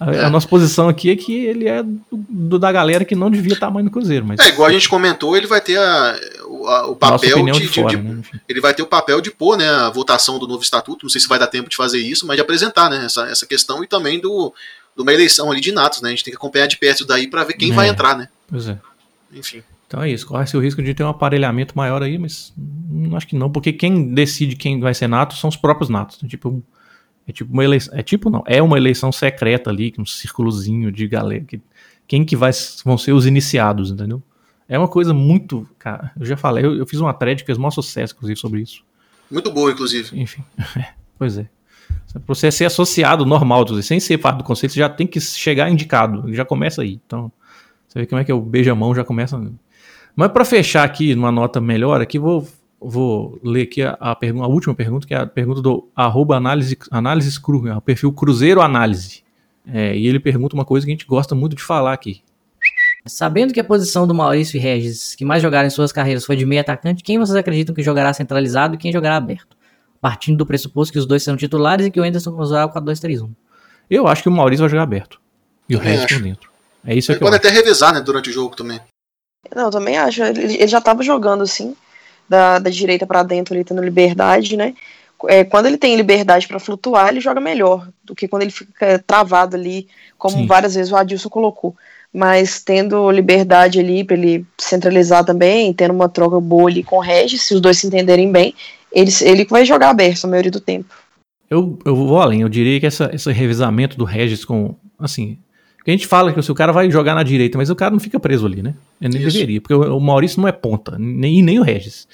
A: a,
C: É.
A: a nossa posição aqui é que ele é do, do- da galera que não devia estar mais no Cruzeiro, mas
C: É, igual a gente comentou, ele vai ter a- o, a- o papel de,
A: de, fora,
C: de-
A: né?
C: Ele vai ter o papel de pôr né, a votação do novo estatuto. Não sei se vai dar tempo de fazer isso, mas de apresentar né, essa, essa questão e também do, de uma eleição ali de natos. Né? A gente tem que acompanhar de perto daí para ver quem
A: É.
C: vai entrar, né?
A: Pois é.
C: Enfim.
A: Então é isso, corre-se o risco de ter um aparelhamento maior aí, mas acho que não, porque quem decide quem vai ser nato são os próprios natos. É tipo, é tipo uma eleição, é tipo não, é uma eleição secreta ali, um círculozinho de galera que quem que vai, vão ser os iniciados, entendeu? É uma coisa muito. Cara, eu já falei, eu, eu fiz uma thread que fez o maior sucesso, inclusive, sobre isso.
C: Muito boa, inclusive.
A: Enfim, pois é. Pra você ser associado normal, sem ser parte do conceito, você já tem que chegar indicado. Já começa aí. Então, você vê como é que é o beijamão já começa. Mas para fechar aqui numa nota melhor, aqui vou, vou ler aqui a, a, pergunta, a última pergunta, que é a pergunta do arroba análise, análise cru, é o perfil Cruzeiro Análise. É, e ele pergunta uma coisa que a gente gosta muito de falar aqui.
E: Sabendo que a posição do Maurício e Regis, que mais jogaram em suas carreiras, foi de meio atacante, quem vocês acreditam que jogará centralizado e quem jogará aberto? Partindo do pressuposto que os dois serão titulares e que o Anderson usará o 4-2-3-1.
A: Eu acho que o Maurício vai jogar aberto. E o Regis por dentro. É isso
C: ele pode até revezar, né, durante o jogo também.
B: Não, também acho. Ele, ele já estava jogando assim, da, da direita para dentro, ele tendo liberdade, né? É, quando ele tem liberdade para flutuar, ele joga melhor do que quando ele fica travado ali, como Sim. várias vezes o Adilson colocou. Mas tendo liberdade ali para ele centralizar também, tendo uma troca boa ali com o Regis, se os dois se entenderem bem, ele, ele vai jogar aberto a maioria do tempo.
A: Eu, eu vou além, eu diria que essa, esse revezamento do Regis com, assim, a gente fala que o cara vai jogar na direita, mas o cara não fica preso ali, né? Ele nem Isso. deveria, porque o Maurício não é ponta, nem, nem o Regis.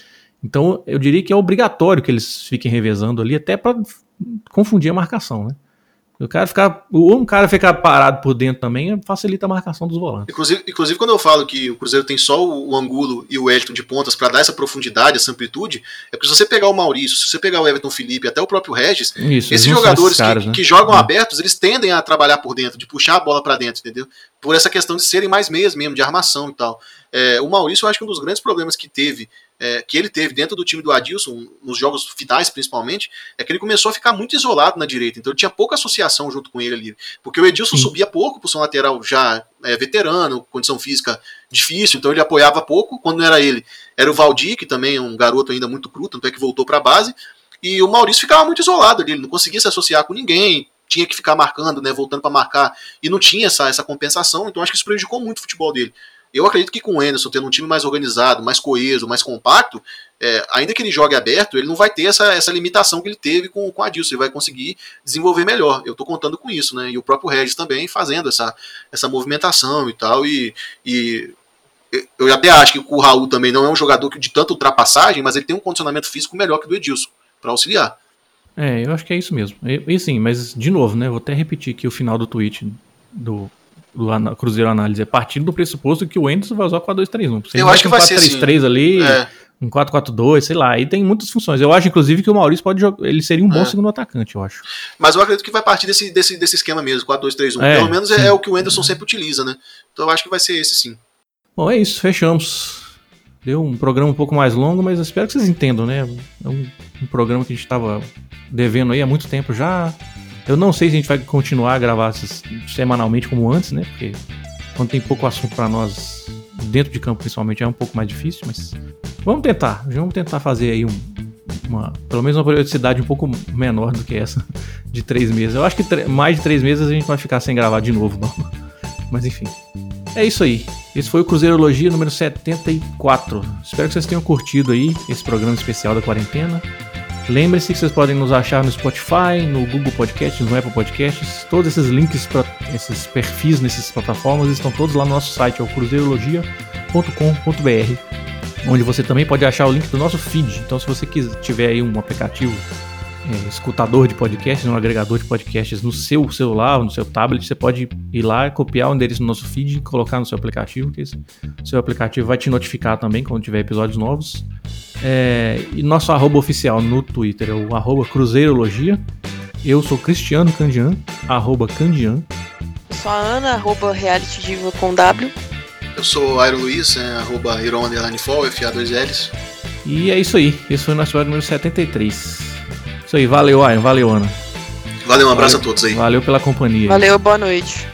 A: Então eu diria que é obrigatório que eles fiquem revezando ali, até para confundir a marcação, né? O cara ficar, ou um cara ficar parado por dentro também facilita a marcação dos volantes.
C: Inclusive, inclusive quando eu falo que o Cruzeiro tem só o Angulo e o Wellington de pontas para dar essa profundidade, essa amplitude, é porque se você pegar o Maurício, se você pegar o Everton Felipe, até o próprio Regis, Isso, esses jogadores esses caras, que, né? que, jogam é. abertos, eles tendem a trabalhar por dentro, de puxar a bola para dentro, entendeu? Por essa questão de serem mais meias mesmo, de armação e tal. É, o Maurício, eu acho que um dos grandes problemas que teve é, que ele teve dentro do time do Adilson, nos jogos finais principalmente, é que ele começou a ficar muito isolado na direita. Então ele tinha pouca associação junto com ele ali. Porque o Edilson Sim. subia pouco por ser um lateral já é, veterano, condição física difícil, então ele apoiava pouco. Quando não era ele, era o Valdir, que também é um garoto ainda muito cru, tanto é que voltou para a base. E o Maurício ficava muito isolado ali, ele não conseguia se associar com ninguém, tinha que ficar marcando, né, voltando para marcar, e não tinha essa, essa compensação, então acho que isso prejudicou muito o futebol dele. Eu acredito que com o Anderson tendo um time mais organizado, mais coeso, mais compacto, é, ainda que ele jogue aberto, ele não vai ter essa, essa limitação que ele teve com, com a Dilson, ele vai conseguir desenvolver melhor. Eu estou contando com isso, né? E o próprio Regis também fazendo essa, essa movimentação e tal. E, e eu até acho que o Raul também não é um jogador de tanta ultrapassagem, mas ele tem um condicionamento físico melhor que o do Edilson, para auxiliar.
A: É, eu acho que é isso mesmo. E, e sim, mas de novo, né? Vou até repetir aqui o final do tweet do do Cruzeiro Análise é partindo do pressuposto que o Anderson vai usar o 4-2-3-1.
C: Eu acho que vai ser 4-3-3
A: assim. ali, é. um 4-4-2, sei lá. Aí tem muitas funções. Eu acho, inclusive, que o Maurício pode jogar. Ele seria um bom é. segundo atacante, eu acho.
C: Mas eu acredito que vai partir desse, desse, desse esquema mesmo, 4-2-3-1. É, Pelo menos é, é, o que o Anderson sempre utiliza, né? Então eu acho que vai ser esse sim.
A: Bom, é isso, fechamos. Deu um programa um pouco mais longo, mas espero que vocês entendam, né? É um, um programa que a gente estava devendo aí há muito tempo já. Eu não sei se a gente vai continuar a gravar semanalmente como antes, né? Porque quando tem pouco assunto para nós dentro de campo, principalmente, é um pouco mais difícil, mas vamos tentar. Vamos tentar fazer aí um, uma, pelo menos uma periodicidade um pouco menor do que essa de três meses. Eu acho que mais de três meses a gente vai ficar sem gravar de novo, não. Mas enfim. É isso aí. Esse foi o Cruzeirologia número 74. Espero que vocês tenham curtido aí esse programa especial da quarentena. Lembre-se que vocês podem nos achar no Spotify, no Google Podcasts, no Apple Podcasts. Todos esses links para esses perfis nessas plataformas estão todos lá no nosso site, é o cruzeirologia.com.br, onde você também pode achar o link do nosso feed. Então, se você quiser, tiver aí um aplicativo é, escutador de podcasts, um agregador de podcasts no seu celular, no seu tablet, você pode ir lá, copiar o endereço do nosso feed e colocar no seu aplicativo, que esse, seu aplicativo vai te notificar também quando tiver episódios novos. É, e nosso arroba oficial no Twitter é o arroba Cruzeirologia. Eu sou Cristiano Candian, arroba Candian.
B: Eu sou a Ana, arroba Reality Diva com W.
C: Eu sou Airo Luiz, é, arroba Iron Underline Fall, FA2Ls.
A: E é isso aí, esse foi o nosso episódio número 73. Isso aí, valeu, Iron, valeu, Ana.
C: Valeu, um abraço valeu, a todos aí.
A: Valeu pela companhia.
B: Valeu, boa noite.